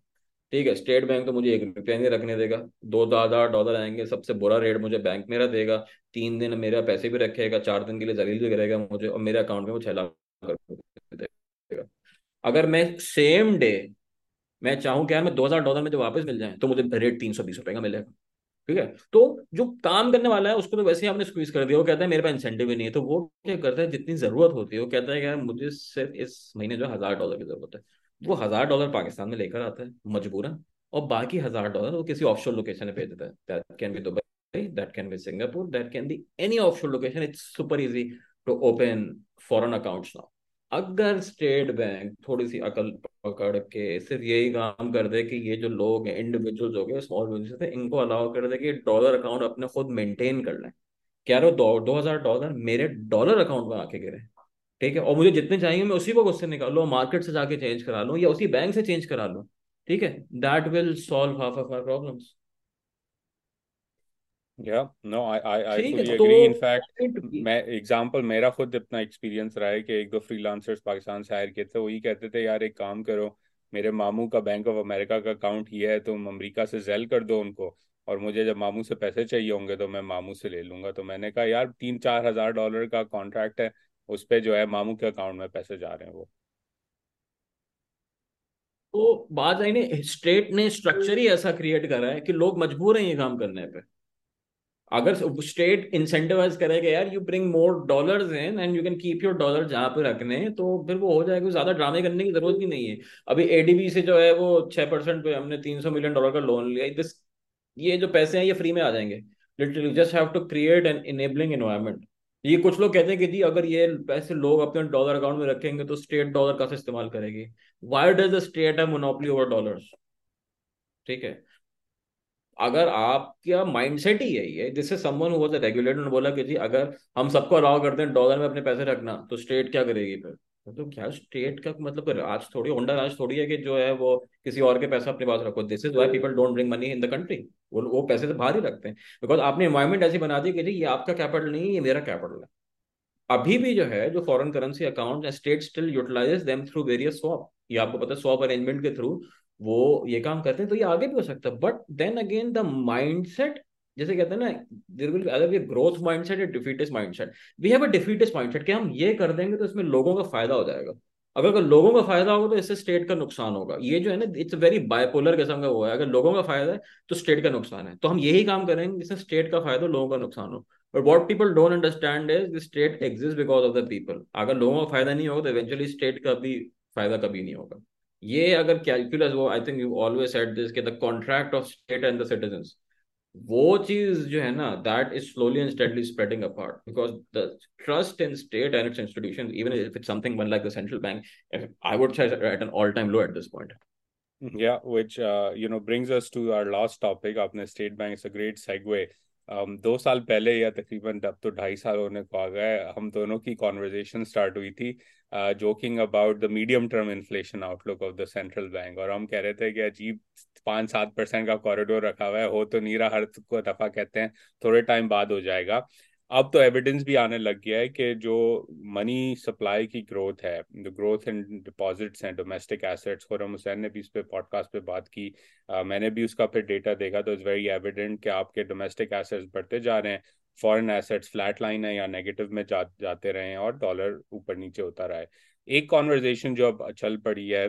ठीक है? स्टेट बैंक तो मुझे एक रुपया नहीं रखने देगा। दो हज़ार डॉलर आएँगे, सबसे बुरा रेट मुझे बैंक मेरा देगा। तीन दिन मेरा पैसे भी रखेगा, चार दिन के लिए जलील भी करेगा मुझे, और मेरे अकाउंट में वो छह लाख अगर मैं सेम डे मैं चाहूँ क्या मैं दो हज़ार डॉलर में जो वापस मिल जाए तो मुझे रेट तीन सौ बीस रुपए का मिलेगा ठीक है? तो जो काम करने वाला है, उसको तो वैसे ही आपने स्क्वीज कर दिया। वो कहता है, मेरे पास इंसेंटिव ही नहीं है। तो वो क्या करता है, जितनी ज़रूरत होती है, वो कहता है यार मुझे सिर्फ़ इस महीने जो हज़ार डॉलर की ज़रूरत है, वो हज़ार डॉलर पाकिस्तान में लेकर आता है, मजबूरन। और बाकी हज़ार डॉलर वो किसी ऑफशोर लोकेशन में भेज देता है। That can be Dubai that can be Singapore that can be any offshore location it's super easy to open foreign accounts now अगर स्टेट बैंक थोड़ी सी अकल पकड़ के सिर्फ़ यही काम कर दे कि ये जो लोग हैं इंडिविजुअल्स हो गए स्मॉल बिज़नेस है, इनको अलाउ कर दे कि डॉलर अकाउंट अपने खुद मेंटेन कर लें। क्या रो दो हज़ार डॉलर मेरे डॉलर अकाउंट में आके गिरे। ठीक है? और मुझे जितने चाहिए मैं उसी को उससे निकाल मार्केट से जाके चेंज करा लूँ या उसी बैंक से चेंज करा लूँ। ठीक है? That will solve half of our problems या no I I I fully agree in fact मैं एग्जांपल मेरा खुद इतना एक्सपीरियंस रहा है कि एक दो फ्रीलांसर्स पाकिस्तान से हायर किए थे वही कहते थे यार एक काम करो मेरे मामू का बैंक ऑफ़ अमेरिका का अकाउंट ही है तुम अमेरिका से जेल कर दो उनको और मुझे जब मामू से पैसे चाहिए होंगे तो मैं मामू से ले लूँगा। तो मैंने कहा यार तीन चार हज़ार डॉलर का कॉन्ट्रैक्ट है उस पर जो है मामू के अकाउंट में पैसे जा रहे हैं वो. तो बात आई नहीं स्टेट ने स्ट्रक्चर ही ऐसा क्रिएट करा है कि लोग मजबूर हैं ये काम करने पे। अगर स्टेट इंसेंटिवाइज करेगा यार you bring more dollars in and you can keep your dollar जहाँ पे रखने तो फिर वो हो जाएगा, ज़्यादा ड्रामे करने की ज़रूरत भी नहीं है। अभी एडीबी से जो है वो छह परसेंट पे हमने तीन सौ मिलियन डॉलर का लोन लिया। दिस ये जो पैसे हैं, ये फ्री में आ जाएँगे। Literally just have to create an enabling environment ये कुछ लोग कहते हैं कि जी, अगर ये पैसे लोग अपने डॉलर अकाउंट में रखेंगे तो स्टेट डॉलर का इस्तेमाल करेगी? वाई डज द स्टेट है मोनोपली ओवर डॉलर्स ठीक है। अगर आपका माइंडसेट ही यही है जिससे समवन हुआ था रेगुलेटर ने बोला कि जी, अगर हम सबको अलाउ करते हैं डॉलर में अपने पैसे रखना तो स्टेट क्या करेगी फिर? तो क्या स्टेट का मतलब राज थोड़ी होंडा राज थोड़ी है कि जो है वो किसी और के पैसा अपने पास रखो। This is why people don't bring money in the country वो वो पैसे से बाहर ही रखते हैं। बिकॉज़ आपने एनवायरमेंट ऐसी बना दी कि जी, ये आपका कैपिटल नहीं है, ये मेरा कैपिटल है। अभी भी जो है, जो foreign currency account state still utilizes them through various swap ये आपको पता है स्वॉप अरेंजमेंट के थ्रू वो ये काम करते हैं तो ये आगे भी हो सकता है। But then again the mindset जैसे कहते हैं ना there will other be growth mindset या defeatist mindset we have a defeatist mindset कि हम ये कर देंगे तो इसमें लोगों का फ़ायदा हो जाएगा। अगर अगर लोगों का फ़ायदा होगा तो इससे स्टेट का नुकसान होगा। ये जो है ना इट्स वेरी बायपोलर किस्म का वो है। अगर लोगों का फ़ायदा है तो स्टेट का नुकसान है। तो हम यही काम करेंगे जिससे स्टेट का फ़ायदा लोगों का नुकसान हो। But what people don't understand is state exist because of the people अगर लोगों का फ़ायदा नहीं होगा तो इवेंचुअली स्टेट का भी फ़ायदा कभी नहीं होगा। ये अगर कैलकुलस वो I think you always said this के the contract of state and the citizens वो चीज़ जो है ना that is slowly and steadily spreading apart because the trust in state and its institution even if it's something one like the central bank I would say at an all time low at this point Yeah, which uh, you know brings us to our last topic. आपने state bank it's a great segue um, दो साल पहले या तकरीबन अब तो ढाई साल होने को आ गए हम दोनों की कॉन्वर्जेशन स्टार्ट हुई थी joking about the medium term inflation outlook of the central bank और हम कह रहे थे कि अजीब पाँच सात परसेंट का कॉरिडोर रखा हुआ है हो तो नीरा हर को दफ़ा कहते हैं थोड़े टाइम बाद हो जाएगा। अब तो एविडेंस भी आने लग गया है कि जो मनी सप्लाई की ग्रोथ है जो ग्रोथ इन डिपॉजिट्स हैं डोमेस्टिक एसेट्स खुरम हुसैन ने भी इस पे पॉडकास्ट पे बात की आ, मैंने भी उसका फिर डेटा देखा तो इट्स वेरी एविडेंट कि आपके डोमेस्टिक एसेट्स बढ़ते जा रहे हैं फॉरेन एसेट्स फ्लैट लाइन है या नेगेटिव में जा, जाते रहे हैं और डॉलर ऊपर नीचे होता रहा है एक कॉन्वर्जेशन जो अब चल पड़ी है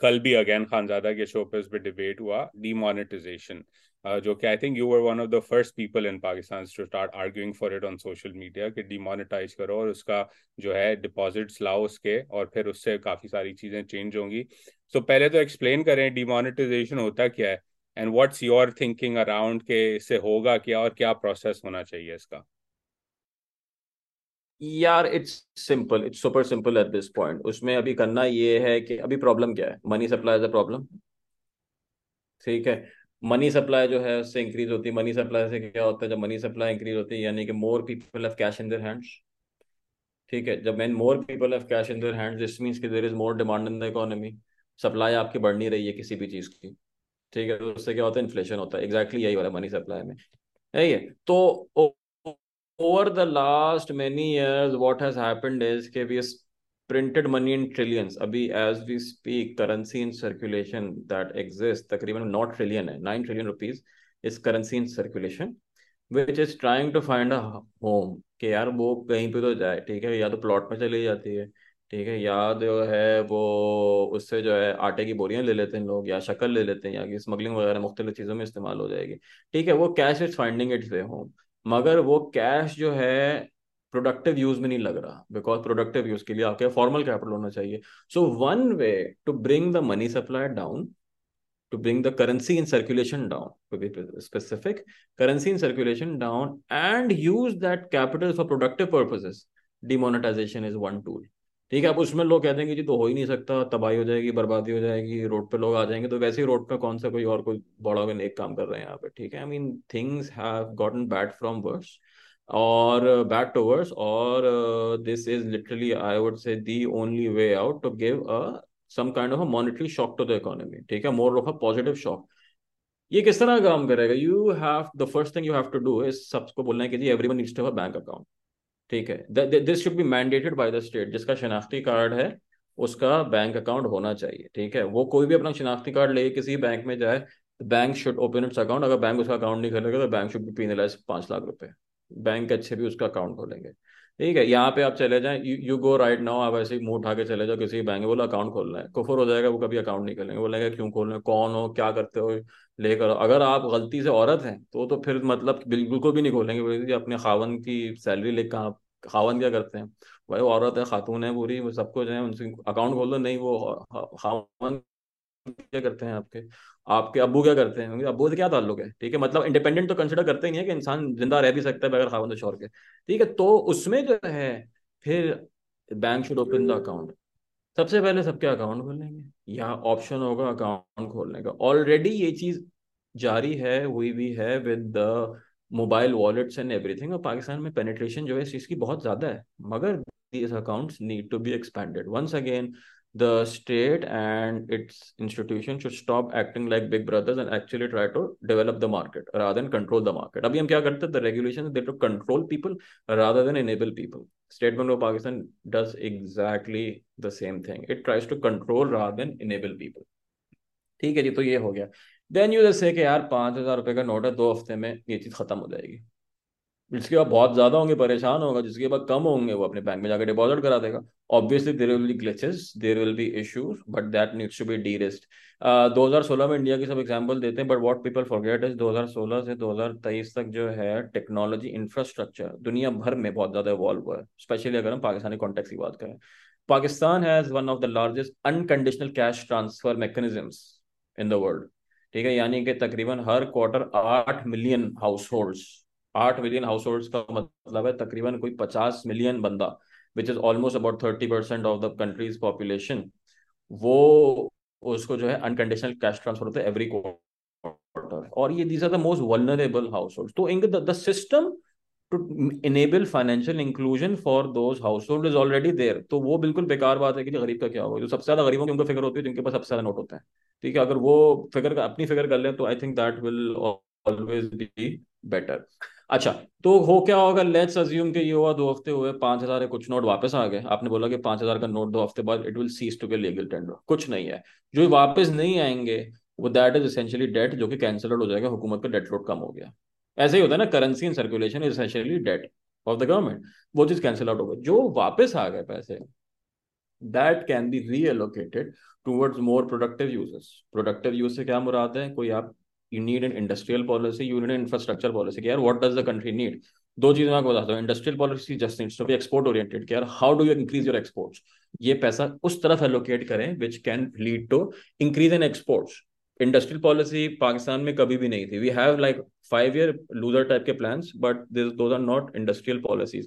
कल भी अगैन खानजादा के शो पे उस पर डिबेट हुआ डीमोनेटाइजेशन जो कि I think you were one of the first people in Pakistan to start arguing for it on social media कि डीमोनेटाइज करो और उसका जो है डिपॉजिट्स लाओ उसके और फिर उससे काफ़ी सारी चीज़ें चेंज होंगी। सो so, पहले तो एक्सप्लेन करें डीमोनेटाइजेशन होता क्या है? And what's your thinking around के इससे होगा क्या और क्या प्रोसेस होना चाहिए इसका? यार it's simple it's super simple at this point उसमें अभी करना ये है कि अभी प्रॉब्लम क्या है? Money supply is a problem ठीक है? मनी सप्लाई जो है, उससे इंक्रीज होती है। मनी सप्लाई से क्या होता है? जब मनी सप्लाई इंक्रीज होती है, यानी कि more people have cash in their hands ठीक है? जब man more people have cash in their hands this means कि there is more demand in the economy supply आपकी बढ़ नहीं रही है किसी भी चीज़ की। ठीक है? तो उससे क्या होता है? इन्फ्लेशन होता है। एग्जैक्टली यही वाला मनी सप्लाई में। यही है तो over the last many years, what has happened is कि we printed money in trillions अभी as we speak currency in circulation that exist तकरीबन नौ ट्रिलियन है nine trillion rupees is currency in circulation which is trying to find a home कि यार वो कहीं पर तो जाए, ठीक है, या तो प्लॉट में चली जाती है, ठीक है, या जो है वो उससे जो है आटे की बोरियाँ ले लेते हैं लोग, या शक्ल ले लेते हैं, या कि स्मगलिंग वगैरह मुख्तलिफ़ चीज़ों में इस्तेमाल हो जाएगी। ठीक है, वो cash is finding its way home मगर वो कैश जो है प्रोडक्टिव यूज़ में नहीं लग रहा बिकॉज़ प्रोडक्टिव यूज़ के लिए आपके फॉर्मल कैपिटल होना चाहिए। So one way to bring the money supply down to bring the currency in circulation down, to be specific, currency in circulation down and use that capital for productive purposes, demonetization is one tool. ठीक है, अब उसमें लोग कहते हैं कि जी तो हो ही नहीं सकता, तबाही हो जाएगी, बर्बादी हो जाएगी रोड पे लोग आ जाएँगे तो वैसे ही रोड पे कौन सा कोई और कोई बड़ा नेक काम कर रहे हैं यहाँ पे? ठीक है I mean things have gotten bad from worse और बैड टू वर्स और this is literally I would say the only way out to give a some kind of a monetary shock to the economy ठीक है? More of a positive shock ये किस तरह काम करेगा? You have the first thing you have to do is सबको बोलना है कि जी everyone needs to have bank account ठीक है? This should be mandated by the state जिसका शनाख्ती कार्ड है, उसका बैंक अकाउंट होना चाहिए, ठीक है? वो कोई भी अपना शनाख्ती कार्ड ले किसी बैंक में जाए bank should open its account अगर बैंक उसका अकाउंट नहीं खोलेगा तो बैंक शुड बी पीनलाइज पाँच लाख रुपए। बैंक अच्छे भी उसका अकाउंट खोलेंगे। ठीक है, यहाँ पे आप चले जाएँ यू गो राइट नाउ आप ऐसे ही मुँह उठा के चले जाओ, किसी बैंक बोलो अकाउंट खोलना है। कुफर हो जाएगा, वो कभी अकाउंट नहीं खोलेंगे। बोलेंगे, क्यों खोलना है? कौन हो? क्या करते हो? लेकर अगर आप गलती से औरत हैं तो तो फिर मतलब बिल्कुल को भी नहीं खोलेंगे। बोलेंगे अपने खावन की सैलरी लेकर आप खावन क्या करते हैं? भाई, औरत है, खातून है पूरी, वो सबको जो है, उनसे अकाउंट खोल दो। नहीं, वो खावन क्या करते हैं आपके? आपके अबू क्या करते हैं? अब्बू से क्या ताल्लुक है? ठीक है मतलब इंडिपेंडेंट तो कंसिडर करते ही नहीं है कि इंसान ज़िंदा रह भी सकता है बगैर खावन छोड़ के। ठीक है तो उसमें जो है, फिर bank should open the account सबसे पहले सबके अकाउंट खोलेंगे? या ऑप्शन होगा अकाउंट खोलने का। ऑलरेडी ये चीज़ जारी है, हुई भी है with the mobile wallets and everything और पाकिस्तान में पेनिट्रेशन जो है इस चीज़ की बहुत ज़्यादा है। मगर these accounts need to be expanded once again the state and its institution should stop acting like big brothers and actually try to develop the market rather than control the market abhi hum kya karte the regulations they to control people rather than enable people state bank of pakistan does exactly the same thing it tries to control rather than enable people ठीक है जी तो ये हो गया देन यू से कि यार पाँच हज़ार रुपए का नोट है दो हफ़्ते में ये चीज़ खत्म हो जाएगी जिसके बाद बहुत ज़्यादा होंगे, परेशान होगा, जिसके बाद कम होंगे, वो अपने बैंक में जाकर डिपॉजिट करा देगा। Obviously there will be glitches there will be issues but that needs to be derisked दो हज़ार सोलह में इंडिया की सब एग्ज़ाम्पल देते हैं but what people forget is दो हज़ार सोलह से दो हज़ार तेईस तक जो है टेक्नोलॉजी इंफ्रास्ट्रक्चर दुनिया भर में बहुत ज़्यादा इवॉल्व हुआ है स्पेशली अगर हम पाकिस्तानी कॉन्टेक्ट की बात करें। Pakistan has one of the largest unconditional cash transfer mechanisms in the world ठीक है? यानी कि तकरीबन हर क्वार्टर आठ मिलियन हाउस होल्ड्स आठ मिलियन हाउस होल्ड का मतलब है तकरीबन कोई पचास मिलियन बंदा which is almost about thirty percent of the country's population वो उसको जो है अनकंडीशनल कैश ट्रांसफ़र होता है एवरी क्वार्टर और ये these are the most vulnerable households तो in the system to enable financial inclusion for those households is already there तो वो बिल्कुल बेकार बात है कि गरीब का क्या होगा। जो सबसे ज़्यादा गरीबों की उनको फिगर होती है, जिनके पास सबसे ज़्यादा नोट होता है। ठीक है, अगर वो फिगर अपनी फिगर कर ले तो I think that will always be better अच्छा तो हो क्या होगा लेट्स अज्यूम कि ये हुआ दो हफ़्ते हुए, पाँच हज़ार कुछ नोट वापस आ गए। आपने बोला कि पाँच हज़ार का नोट दो हफ़्ते बाद it will cease to be legal tender कुछ नहीं है। जो वापस नहीं आएँगे, वो दैट इज़ एसेंशियली डेट जो कि कैंसिल हो जाएगा, हुकूमत का डेट लोड कम हो गया। ऐसे ही होता है ना currency in circulation is essentially debt of the government वो चीज़ कैंसिल आउट हो गई। जो वापस आ गए पैसे that can be reallocated towards more productive uses productive use से क्या मुराद है? कोई आप you need an industrial policy you need infrastructure policy यार what does the country need दो चीज़ें मैं आपको बताता हूँ. Industrial policy just needs to be export oriented यार how do you increase your exports ये पैसा उस तरफ़ एलोकेट करें which can lead to increase in exports industrial policy Pakistan में कभी भी नहीं थी. We have like five year loser type के plans but those are not industrial policies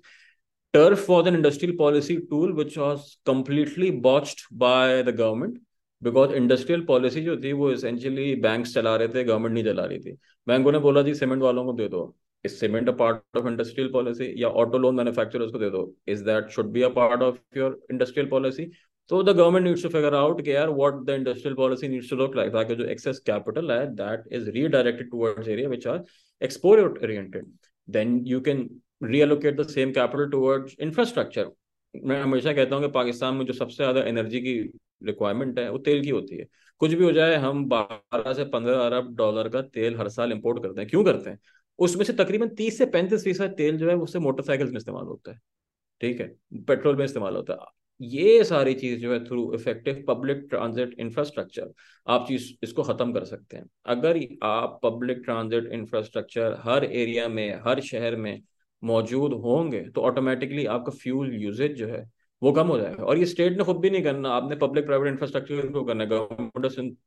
TERF was an industrial policy tool which was completely botched by the government. Because industrial policy जो थी, वो इसेंशियली बैंक चला रहे थे गवर्नमेंट नहीं चला रही थी। बैंकों ने बोला, जी सीमेंट वालों को दे दो। इस cement a part of industrial policy या ऑटो लोन मैन्युफैक्चरर्स को दे दो। Is that should be a part of your industrial policy तो the government needs to figure out कि यार what the industrial policy needs to look like ताकि जो एक्सेस कैपिटल है that is redirected towards area which are export oriented then you can reallocate the same capital towards infrastructure मैं हमेशा कहता हूँ कि पाकिस्तान में जो सबसे ज़्यादा एनर्जी की रिक्वायरमेंट है, वो तेल की होती है। कुछ भी हो जाए, हम बारह से पंद्रह अरब डॉलर का तेल हर साल इंपोर्ट करते हैं। क्यों करते हैं? उसमें से तकरीबन तीस से पैंतीस फ़ीसद तेल जो है, उससे मोटरसाइकिल में इस्तेमाल होता है। ठीक है? पेट्रोल में इस्तेमाल होता है। ये सारी चीज़ जो है through effective public transit infrastructure आप चीज़ इसको खत्म कर सकते हैं। अगर आप पब्लिक ट्रांजिट इंफ्रास्ट्रक्चर हर एरिया में, हर शहर में मौजूद होंगे तो ऑटोमेटिकली आपका फ्यूल यूजेज जो है वो कम हो जाएगा। और ये स्टेट ने खुद भी नहीं करना। आपने पब्लिक प्राइवेट इंफ्रास्ट्रक्चर को करना government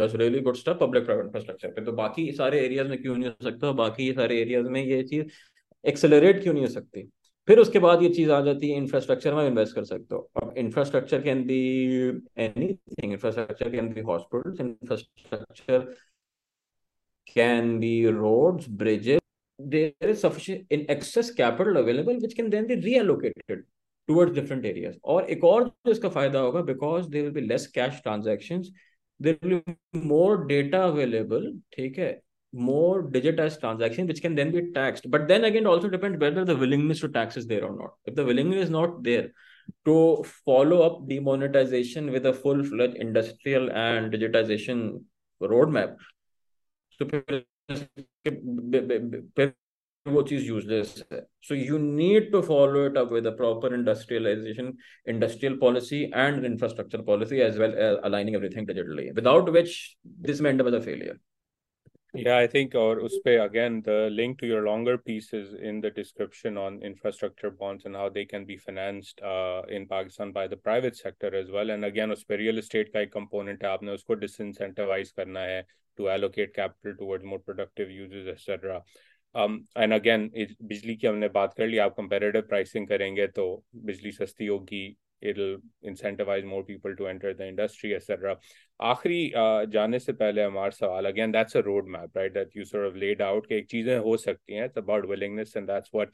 does really good stuff public private infrastructure पे। तो बाकी सारे एरियाज़ में क्यों नहीं हो सकता? बाकी ये सारे एरियाज़ में ये चीज़ एक्सेलरेट क्यों नहीं हो सकती? फिर उसके बाद ये चीज़ आ जाती है इंफ्रास्ट्रक्चर में इन्वेस्ट कर सकते हो। अब infrastructure can be anything infrastructure can be hospitals infrastructure can be roads bridges there is sufficient, in excess capital available which can then be reallocated. towards different areas और एक और जो इसका फायदा होगा because there will be less cash transactions there will be more data available ठीक है more digitized transaction which can then be taxed but then again also depends whether the willingness to tax is there or not if the willingness is not there to follow up demonetization with a full-fledged industrial and digitization roadmap so वो चीज यूजलेस है so you need to follow it up with a proper industrialisation industrial policy and infrastructure policy as well as aligning everything digitally without which this may end up as a failure Yeah, I think, or uspe again, the link to your longer piece is in the description on infrastructure bonds and how they can be financed uh, in Pakistan by the private sector as well. And again, उसपे real estate का एक component है आपने उसको disincentivize करना है to allocate capital towards more productive uses, etc. Um, and again बिजली की हमने बात कर ली, आप कंपेरेटिव प्राइसिंग करेंगे तो बिजली सस्ती होगी it incentivize more people to enter the industry etcetera आखिरी uh, जाने से पहले हमारा सवाल again that's a road map right that you sort of laid out कि एक चीज़ें हो सकती हैं about willingness and that's what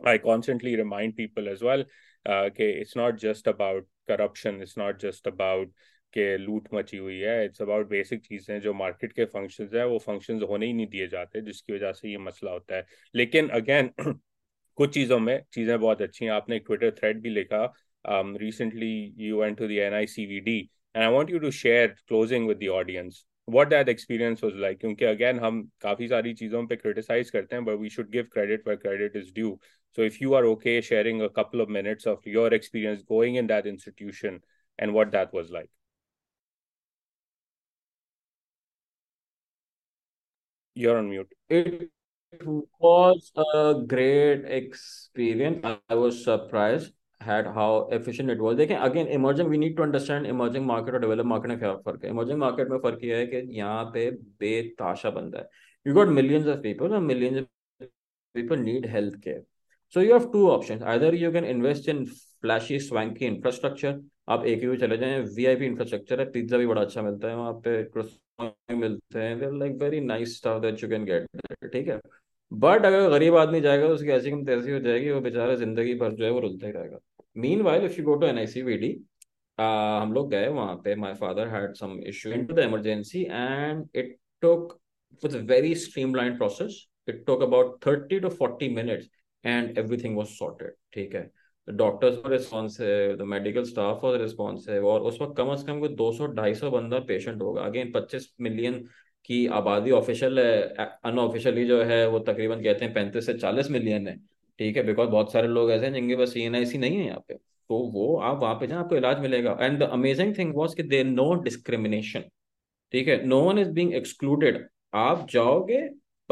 I constantly remind people as well कि it's not just about corruption it's not just about के लूट मची हुई है। इट्स अबाउट बेसिक चीज़ें जो मार्केट के फ़ंक्शन है, वो फ़ंक्शन होने ही नहीं दिए जाते, जिसकी वजह से ये मसला होता है। लेकिन अगेन (clears throat) कुछ चीज़ों में चीज़ें बहुत अच्छी हैं। आपने एक ट्विटर थ्रेड भी लिखा recently you went to the N I C V D and I want you to share closing with the audience what that experience was like क्योंकि अगेन हम काफ़ी सारी चीज़ों पर क्रिटिसाइज करते हैं but we should give credit where credit is due so if you are okay sharing a couple of minutes of your experience going in that institution and what that was like You're on mute. It was a great experience. I was surprised at how efficient it was. देखें again emerging we need to understand emerging market और developed market में क्या फ़र्क है emerging market में फ़र्क ये है कि यहाँ पे बेताशा बंदा है you got millions of people and millions of people need health care so you have two options either you can invest in flashy swanky infrastructure आप एक ही चले जाएँ वीआईपी इंफ्रास्ट्रक्चर है पिज्जा भी बड़ा अच्छा मिलता है वहाँ पे मिलते हैं there like very nice stuff that you can get ठीक है बट अगर गरीब आदमी जाएगा तो उसकी ऐसी तैसी हो जाएगी, वो बेचारा ज़िंदगी भर जो है वो रुलता ही रहेगा mean while if you go to N I C V D हम लोग गए वहाँ पे my father had some issue in to the emergency and it took was a very streamlined process. It took about 30 to 40 minutes and everything was sorted. ठीक है डॉक्टर्स का रिस्पॉन्स है द मेडिकल स्टाफ का रिस्पॉन्स है, और उस वक्त कम अज कम कोई 200 250 बंदा पेशेंट होगा। अगेन 25 मिलियन की आबादी ऑफिशियल है अनऑफिशियली जो है, वो तकरीबन कहते हैं पैंतीस से चालीस मिलियन है। ठीक है बिकॉज़ बहुत सारे लोग ऐसे हैं जिनके पास सी एन आई सी नहीं है यहाँ पे। तो वो आप वहाँ पे जाए, आपको इलाज मिलेगा। And the amazing thing was कि देर नो डिस्क्रिमिनेशन ठीक है no one is being excluded आप जाओगे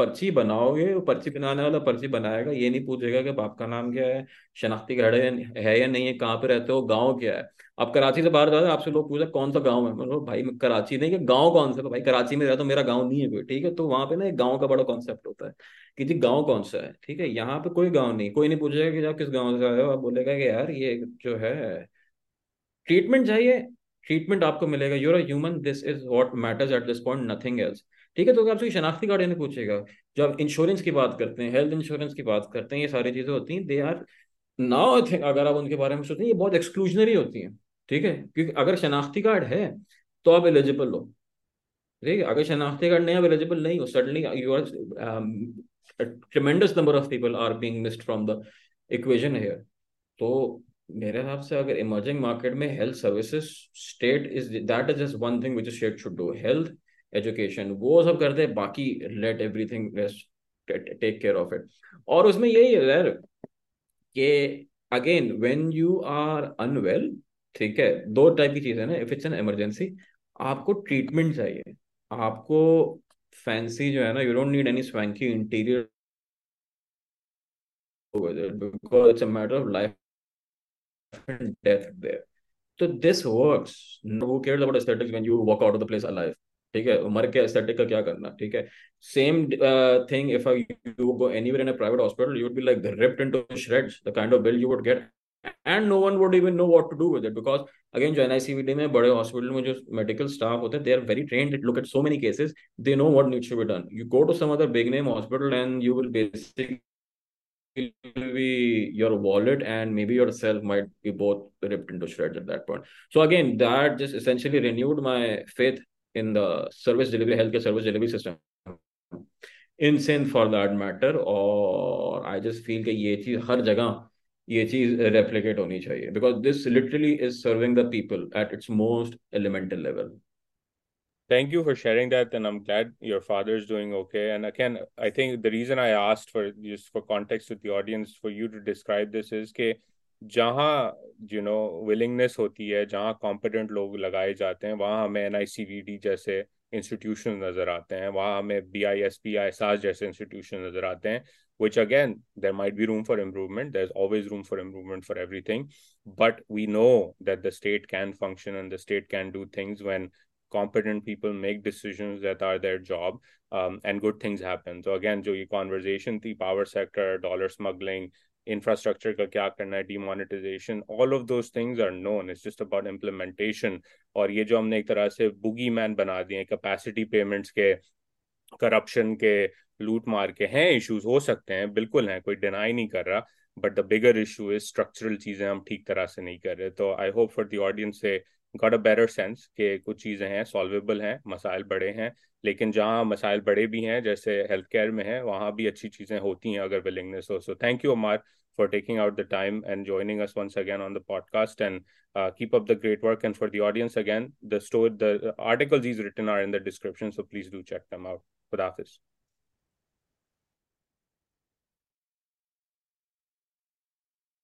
पर्ची बनाओगे, वो पर्ची बनाने वाला पर्ची बनाएगा, ये नहीं पूछेगा कि बाप का नाम क्या है, शनाख्ती कार्ड है या नहीं है, कहाँ पे रहते हो, गाँव क्या है? अब कराची से बाहर जाते आपसे लोग पूछे, कौन सा गाँव है? मतलब भाई कराची नहीं, कि गाँव कौन सा भाई, कराची में रहता तो मेरा गाँव नहीं है कोई, ठीक है? तो वहाँ पे ना एक गाँव का बड़ा कॉन्सेप्ट होता है, कि जी, गाँव कौन सा है, ठीक है? यहाँ पे कोई गाँव नहीं, कोई नहीं पूछेगा कि आप किस गाँव से आए हो, आप बोलेगा कि यार ये जो है ट्रीटमेंट चाहिए ट्रीटमेंट आपको मिलेगा you're a human this is what matters at this point nothing else ठीक है तो आपसे शनाख्ती कार्ड नहीं पूछेगा जब आप इंश्योरेंस की बात करते हैं हेल्थ इंश्योरेंस की बात करते हैं, ये सारी चीज़ें होती हैं दे आर नाउ अगर आप उनके बारे में सोचते हैं, ये बहुत एक्सक्लूजनरी होती हैं, ठीक है? क्योंकि अगर शनाख्ती कार्ड है तो आप एलिजिबल हो। ठीक है, अगर शनाख्ती कार्ड नहीं आप एलिजिबल नहीं हो। Suddenly you are tremendous number of people are being missed from the equation here तो मेरे हिसाब से अगर इमर्जिंग मार्केट में health services state is that is just one thing which state should do health education वो सब करते हैं बाकी let everything take care of it और उसमें यही है यार कि again when you are unwell ठीक है, दो टाइप की चीज़ ना इफ़ इट्स एन इमरजेंसी आपको ट्रीटमेंट चाहिए। आपको फैंसी जो है ना you don't need any swanky interior because it's a matter of life and death there so this works. Who cares about aesthetics when you walk out of the place alive. ठीक है? मर के एस्थेटिक का क्या करना, ठीक है? Same thing if you go anywhere in a private hospital you would be like ripped into shreds the kind of bill you would get and no one would even know what to do with it because again जो एनआईसीवीडी में बड़े हॉस्पिटल में जो मेडिकल स्टाफ होते हैं they are very trained look at so many cases they know what needs to be done you go to some other big name hospital and you will basically be, your wallet and maybe yourself in the service delivery, healthcare service delivery system. Insane for that matter. और I just feel कि ये चीज़ हर जगह ये चीज़ replicate होनी चाहिए because this literally is serving the people at its most elemental level. thank you for sharing that and i'm glad your father is doing okay and again i think the reason i asked for just for context with the audience for you to describe this is कि जहाँ यू नो विलिंगनेस होती है, जहाँ कॉम्पिटेंट लोग लगाए जाते हैं, वहाँ हमें एनआईसीवीडी जैसे इंस्टीट्यूशन नज़र आते हैं, वहाँ हमें B I S P I S जैसे इंस्टीट्यूशन नज़र आते हैं which again there might be room for improvement there is always room for improvement for every thing but we know that the state can function and the state can do things when competent people make decision that are their job and good things happen तो अगेन जो ये कॉन्वर्जेशन थी power sector dollar smuggling infrastructure का क्या करना है, demonetization, all of those things are known. It's just about implementation. और ये जो हमने एक तरह से बुगी मैन बना दिए कैपेसिटी पेमेंट्स के करप्शन के लूट मार के हैं इश्यूज़ हो सकते हैं, बिल्कुल हैं, कोई डिनाई नहीं कर रहा but the bigger issue is structural चीज़ें हम ठीक तरह से नहीं कर रहे। तो I hope for the audience से गॉट अ बेटर सेंस के कुछ चीज़ें हैं, सॉल्वेबल हैं, मसाइल बड़े हैं, लेकिन जहाँ मसाइल बड़े भी हैं, जैसे हेल्थ केयर में है, वहाँ भी अच्छी चीज़ें होती हैं अगर विलिंगनेस हो। So thank you Ammar for taking out the time and joining us once again on the podcast and keep up the great work and for the audience again the story the article is written are in the description so please do check them out खुदाफिज़